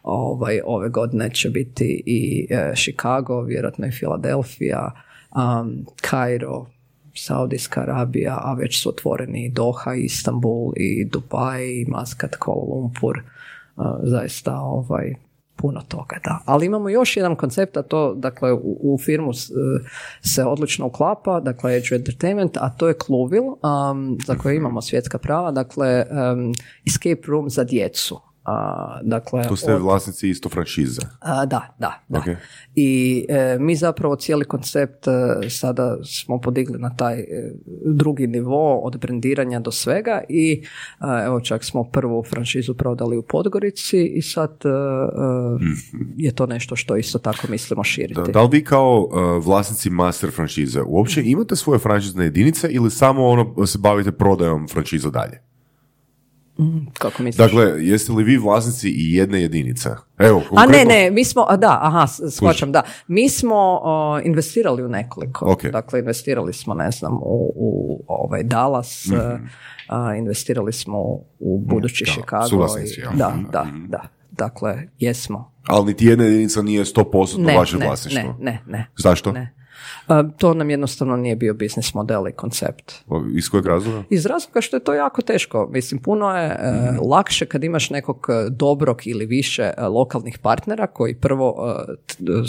ovaj, ove godine će biti i e, Chicago, vjerojatno i Filadelfija, um, Kairo, Saudijska Arabija, a već su otvoreni i Doha, Istanbul i Dubai, i Maskat, Kuala Lumpur, uh, zaista ovaj, puno toga, da. Ali imamo još jedan koncept, a to, dakle, u, u firmu se odlično uklapa, dakle, Edge Entertainment, a to je Kluvil, um, za koje imamo svjetska prava, dakle, um, Escape Room za djecu. A, dakle, tu ste vlasnici isto franšize. A, da, da. da. I e, mi zapravo cijeli koncept e, sada smo podigli na taj e, drugi nivo od brendiranja do svega i evo čak smo prvu franšizu prodali u Podgorici i sad mhm. je to nešto što isto tako mislimo širiti. Da, da li vi kao vlasnici master franšize uopće imate svoje franšizne jedinice ili samo ono se bavite prodajom franšiza dalje? Mm, kako misliš? Dakle, jeste li vi vlasnici i jedne jedinice? Evo, A ne, ne, mi smo, a da, aha, shvaćam, da. Mi smo investirali u nekoliko. Dakle, investirali smo, ne znam, u, u ovaj Dallas, mm investirali smo u budući da, Chicago. I, da, da, mhm. da. Dakle, jesmo. Ali niti jedna jedinica nije 100% ne, vaše ne, vlasništvo? Ne, ne, ne. Zašto? Ne. To nam jednostavno nije bio biznis model i koncept. Iz kojeg razloga? Iz razloga što je to jako teško. Mislim, puno je mm lakše kad imaš nekog e, dobrog ili više e, lokalnih partnera koji prvo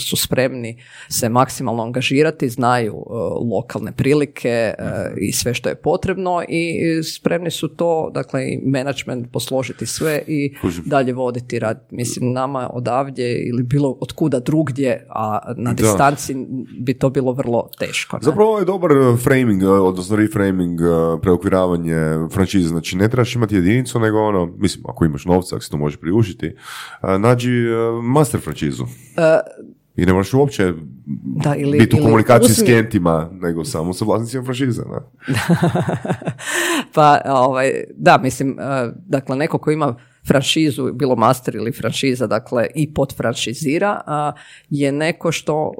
su spremni se maksimalno angažirati, znaju lokalne prilike mhm. i sve što je potrebno i spremni su to, dakle, i management posložiti sve i dalje voditi rad. Mislim, nama odavdje ili bilo od kuda drugdje, a na distanci bi to bilo vrlo teško. Ne? Zapravo je dobar uh, framing, uh, odnosno reframing, uh, preokviravanje franšize. Znači ne trebaš imati jedinicu, nego ono, mislim, ako imaš novca, ako se to može priužiti, nađi master franšizu. I ne moraš uopće da, ili, biti u komunikaciji s klijentima, nego samo sa vlasnicima franšize. pa, ovaj, da, mislim, dakle, neko ko ima franšizu, bilo master ili franšiza, dakle i podfranšizira, je neko što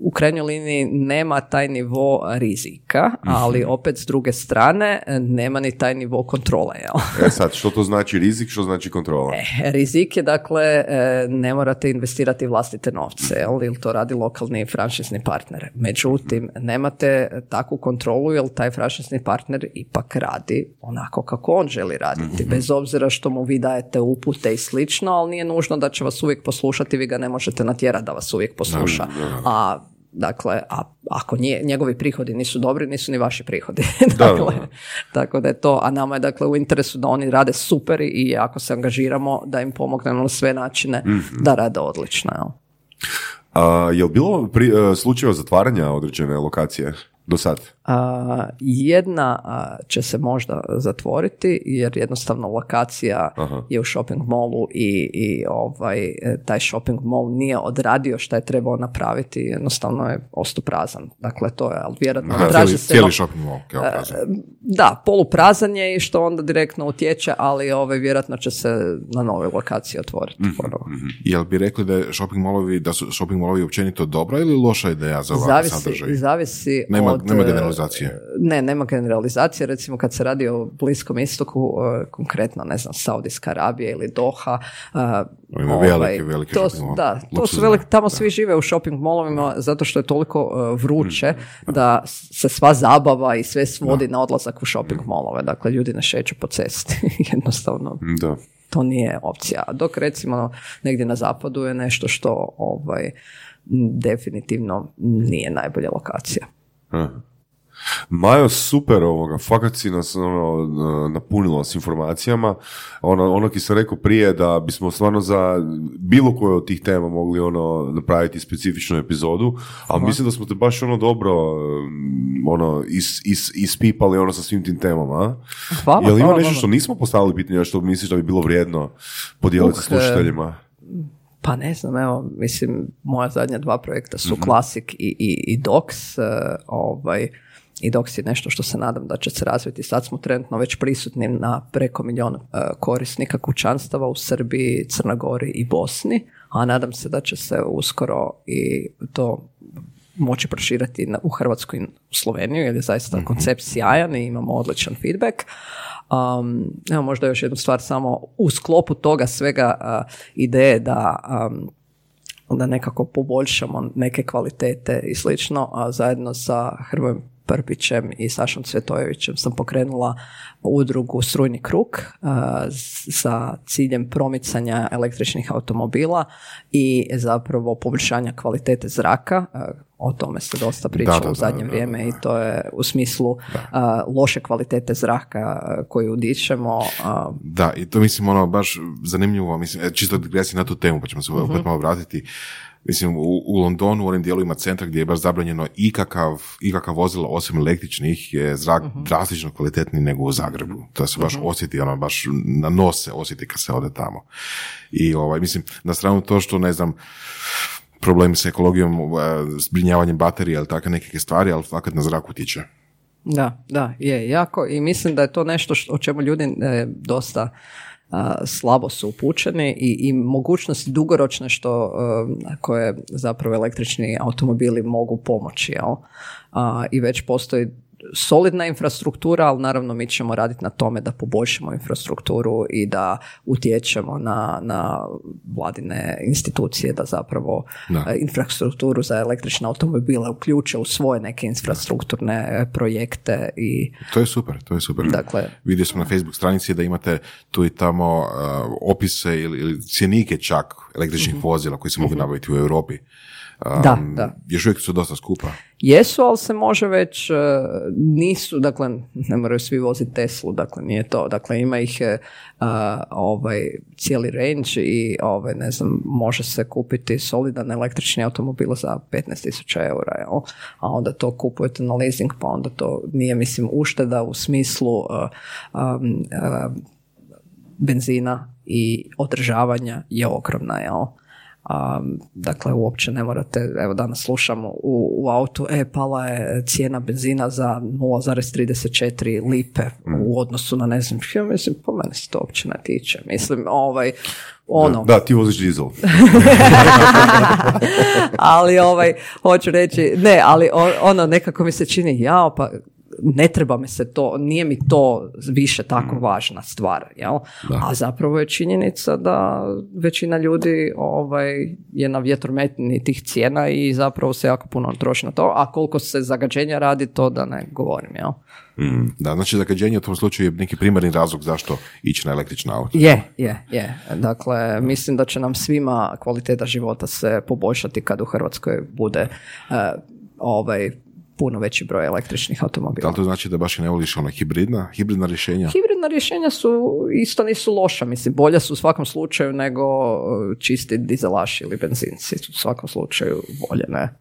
u krajnjoj liniji nema taj nivo rizika, mhm. ali opet s druge strane nema ni taj nivo kontrole. Jel? E sad, što to znači rizik, što znači kontrola? E, rizik je dakle, e, ne morate investirati vlastite novce, jel? ili to radi lokalni franšizni partner. Međutim, nemate takvu kontrolu jer taj franšizni partner ipak radi onako kako on želi raditi, mhm. bez obzira što mu vi daje dajete upute i slično, ali nije nužno da će vas uvijek poslušati, vi ga ne možete natjerati da vas uvijek posluša. A Dakle, a ako nije, njegovi prihodi nisu dobri, nisu ni vaši prihodi. dakle, tako da je to, a nama je dakle u interesu da oni rade super i ako se angažiramo da im pomognemo na sve načine mhm. da rade odlično. Jel? A, je li bilo pri, uh, slučajeva zatvaranja određene lokacije? do sad? A, jedna će se možda zatvoriti jer jednostavno lokacija je u shopping mallu i, i ovaj, e, taj shopping mall nije odradio što je trebao napraviti, jednostavno je ostuprazan. Dakle, to je, ali vjerojatno cijeli, se... Cijeli shopping mall, kao e, Da, poluprazan je i što onda direktno utječe, ali ovaj, vjerojatno će se na novoj lokaciji otvoriti. Mm-hmm. Jel bi rekli da, je shopping mallovi, da su shopping mallovi općenito dobra ili loša ideja za ovakav sadržaj? Zavisi Nema nema generalizacije. E, ne, nema generalizacije. Recimo kad se radi o Bliskom istoku, e, konkretno, ne znam, Saudijska Arabija ili Doha. Uh, ima ovaj, velike, to, Da, to su velike, tamo svi žive u shopping molovima zato što je toliko vruće mm, da se sva zabava i sve svodi na odlazak u shopping molove. Dakle, ljudi ne šeću po cesti. Jednostavno. Da to nije opcija. Dok recimo negdje na zapadu je nešto što ovaj, definitivno nije najbolja lokacija. Majo, super ovoga, fakat si nas ono, napunilo s informacijama. Ono, ono ki sam rekao prije da bismo stvarno za bilo koje od tih tema mogli ono napraviti specifičnu epizodu, ali mislim da smo te baš ono dobro ono, is, is, ispipali ono sa svim tim temama. Hvala, Jel ima nešto što nismo postavili pitanje, što misliš da bi bilo vrijedno podijeliti sa slušateljima? Pa ne znam, evo, mislim, moja zadnja dva projekta su mm Classic i, i, i Docs, uh, ovaj, i Docs je nešto što se nadam da će se razviti. Sad smo trenutno već prisutni na preko milijun uh, korisnika kućanstava u Srbiji, Crnogori i Bosni, a nadam se da će se uskoro i to moći proširati u Hrvatsku i u Sloveniju, jer je zaista mm koncept sjajan i imamo odličan feedback. Um, evo možda još jednu stvar samo u sklopu toga svega uh, ideje da um, da nekako poboljšamo neke kvalitete i slično, a zajedno sa Hrvojem Prpićem i Sašom Cvjetojevićem sam pokrenula udrugu Strujni krug sa ciljem promicanja električnih automobila i zapravo poboljšanja kvalitete zraka. O tome se dosta priča u zadnje vrijeme i to je u smislu loše kvalitete zraka koju udišemo. Da, i to mislim ono baš zanimljivo, mislim, e, čisto digresija na tu temu, pa ćemo se uh malo vratiti. Mislim, u, u Londonu, u onim dijelovima centra gdje je baš zabranjeno ikakav, ikakav vozilo osim električnih je zrak uh drastično kvalitetniji nego u Zagrebu. To se baš uh osjeti, ono baš na nos se osjeti kad se ode tamo. I ovaj, mislim, na stranu to što, ne znam, problemi s ekologijom, zbrinjavanjem baterija ili takve neke stvari, ali fakat na zraku tiče. Da, da, je jako i mislim da je to nešto što, o čemu ljudi e, dosta slabo su upućeni i, i mogućnosti dugoročne što koje zapravo električni automobili mogu pomoći jel? i već postoji solidna infrastruktura, ali naravno mi ćemo raditi na tome da poboljšamo infrastrukturu i da utječemo na, na vladine institucije da zapravo e, infrastrukturu za električne automobile uključe u svoje neke infrastrukturne e, projekte i to je super, to je super. Dakle, vidio smo na Facebook stranici da imate tu i tamo uh, opise ili, ili cjenike čak električnih uh vozila koji se mogu uh nabaviti u Europi da, da. Još uvijek su dosta skupa. Jesu, ali se može već, e, nisu, dakle, ne moraju svi voziti Teslu, dakle, nije to. Dakle, ima ih uh, ovaj, cijeli range i, ovaj, ne znam, može se kupiti solidan električni automobil za 15.000 eura, jel? a onda to kupujete na leasing, pa onda to nije, mislim, ušteda u smislu um, benzina i održavanja je ogromna, jel? A, dakle, uopće ne morate, evo danas slušamo u, u autu, e, pala je cijena benzina za 0,34 lipe u odnosu na ne znam, ja mislim, po mene se to uopće ne tiče. Mislim, ovaj, ono. Da, ti voziš dizel. ali ovaj, hoću reći, ne, ali ono nekako mi se čini, jao, pa ne treba me se to, nije mi to više tako mm. važna stvar, jel? A zapravo je činjenica da većina ljudi ovaj, je na vjetrometni tih cijena i zapravo se jako puno troši na to, a koliko se zagađenja radi, to da ne govorim, jel? Mm. Da, znači zagađenje u tom slučaju je neki primarni razlog zašto ići na električna auto. Je, je, je. Dakle, mislim da će nam svima kvaliteta života se poboljšati kad u Hrvatskoj bude uh, ovaj puno veći broj električnih automobila. Da to znači da baš i ne voliš ona hibridna, hibridna rješenja? Hibridna rješenja su isto nisu loša, mislim, bolja su u svakom slučaju nego e, čisti dizelaši ili benzinci, u svakom slučaju bolje, ne?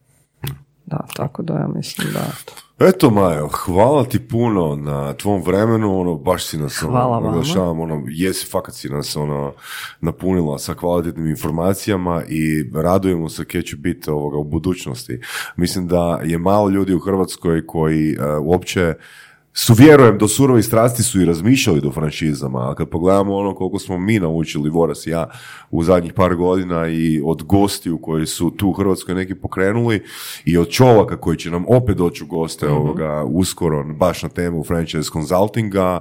Da, tako da ja mislim da... Eto Majo, hvala ti puno na tvom vremenu, ono, baš si nas ono, ono, jesi, fakat si nas ono, napunila sa kvalitetnim informacijama i radujemo se kje će biti ovoga u budućnosti. Mislim da je malo ljudi u Hrvatskoj koji uh, uopće su, vjerujem, do surovi strasti su i razmišljali do franšizama, a kad pogledamo ono koliko smo mi naučili, Voras i ja, u zadnjih par godina i od gostiju koji su tu u Hrvatskoj neki pokrenuli i od čovaka koji će nam opet doći u goste mm ovoga uskoro, baš na temu franchise consultinga,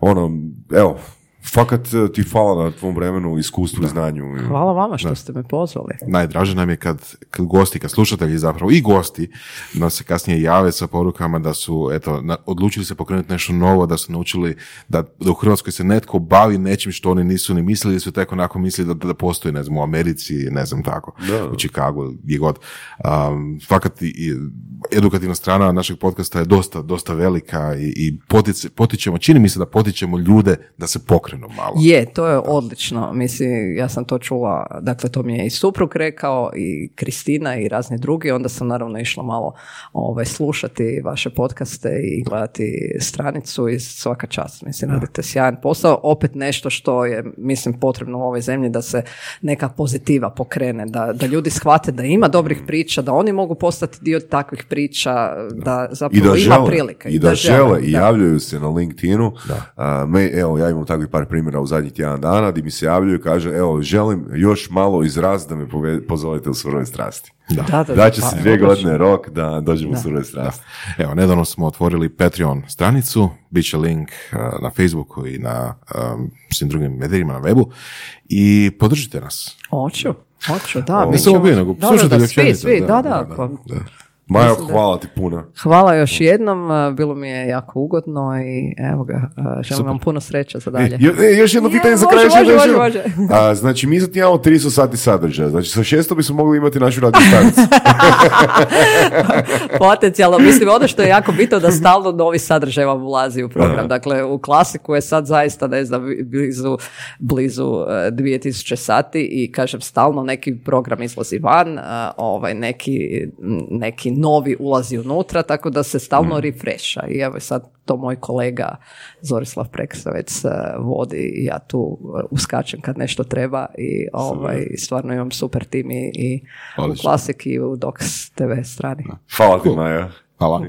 ono, evo, Fakat e, ti hvala na tvom vremenu, iskustvu i znanju. Hvala vama što ste me pozvali. Najdraže nam je kad, kad gosti, kad slušatelji zapravo i gosti nam se kasnije jave sa porukama da su eto, odlučili se pokrenuti nešto novo, da su naučili da, da u Hrvatskoj se netko bavi nečim što oni nisu ni mislili, su tek onako mislili da, da postoji, ne znam, u Americi, ne znam tako, u Chicagu, gdje god. Um, fakat i, edukativna strana našeg podcasta je dosta, dosta velika i, i potičemo, čini mi se da potičemo ljude da se pokrenu malo. Je, to je odlično. Mislim, ja sam to čula, dakle to mi je i suprug rekao i Kristina i razni drugi, onda sam naravno išla malo ovaj, slušati vaše podcaste i gledati stranicu i svaka čast. Mislim, radite sjajan posao. Opet nešto što je, mislim, potrebno u ovoj zemlji da se neka pozitiva pokrene, da, da ljudi shvate da ima dobrih priča, da oni mogu postati dio takvih priča, da zapravo ima prilike. I da, žele, i javljaju se na LinkedInu. me, evo, ja imam takvih par primjera u zadnjih tjedan dana gdje mi se javljaju i kaže evo želim još malo izraz da me pozovete u surove strasti. Da, da, da, da će se pa, dvije godine rok da dođemo u surove strasti. Evo, nedavno smo otvorili Patreon stranicu, bit će link uh, na Facebooku i na um, svim drugim medijima na webu i podržite nas. Hoću, hoću, da. Mi smo nego da, da, svi, svi, da, da, pa- da. Majo, hvala ti puno. Hvala još jednom, bilo mi je jako ugodno i evo ga, želim vam puno sreća za dalje. E, još jedno pitanje za kraj. Može, može, A, znači, mi sad imamo 300 sati sadržaja, znači sa 600 bismo mogli imati našu radio stanicu. Potencijalno, mislim, ono što je jako bitno da stalno novi sadržaj vam ulazi u program. Dakle, u klasiku je sad zaista, ne znam, blizu, blizu 2000 sati i kažem, stalno neki program izlazi van, ovaj, neki, neki novi ulazi unutra, tako da se stalno mm. refresha. I evo sad to moj kolega Zorislav Preksavec uh, vodi i ja tu uh, uskačem kad nešto treba i ovaj, stvarno imam super tim i, i u Klasik i u Docs TV strani. Hvala ti, Maja. Hvala.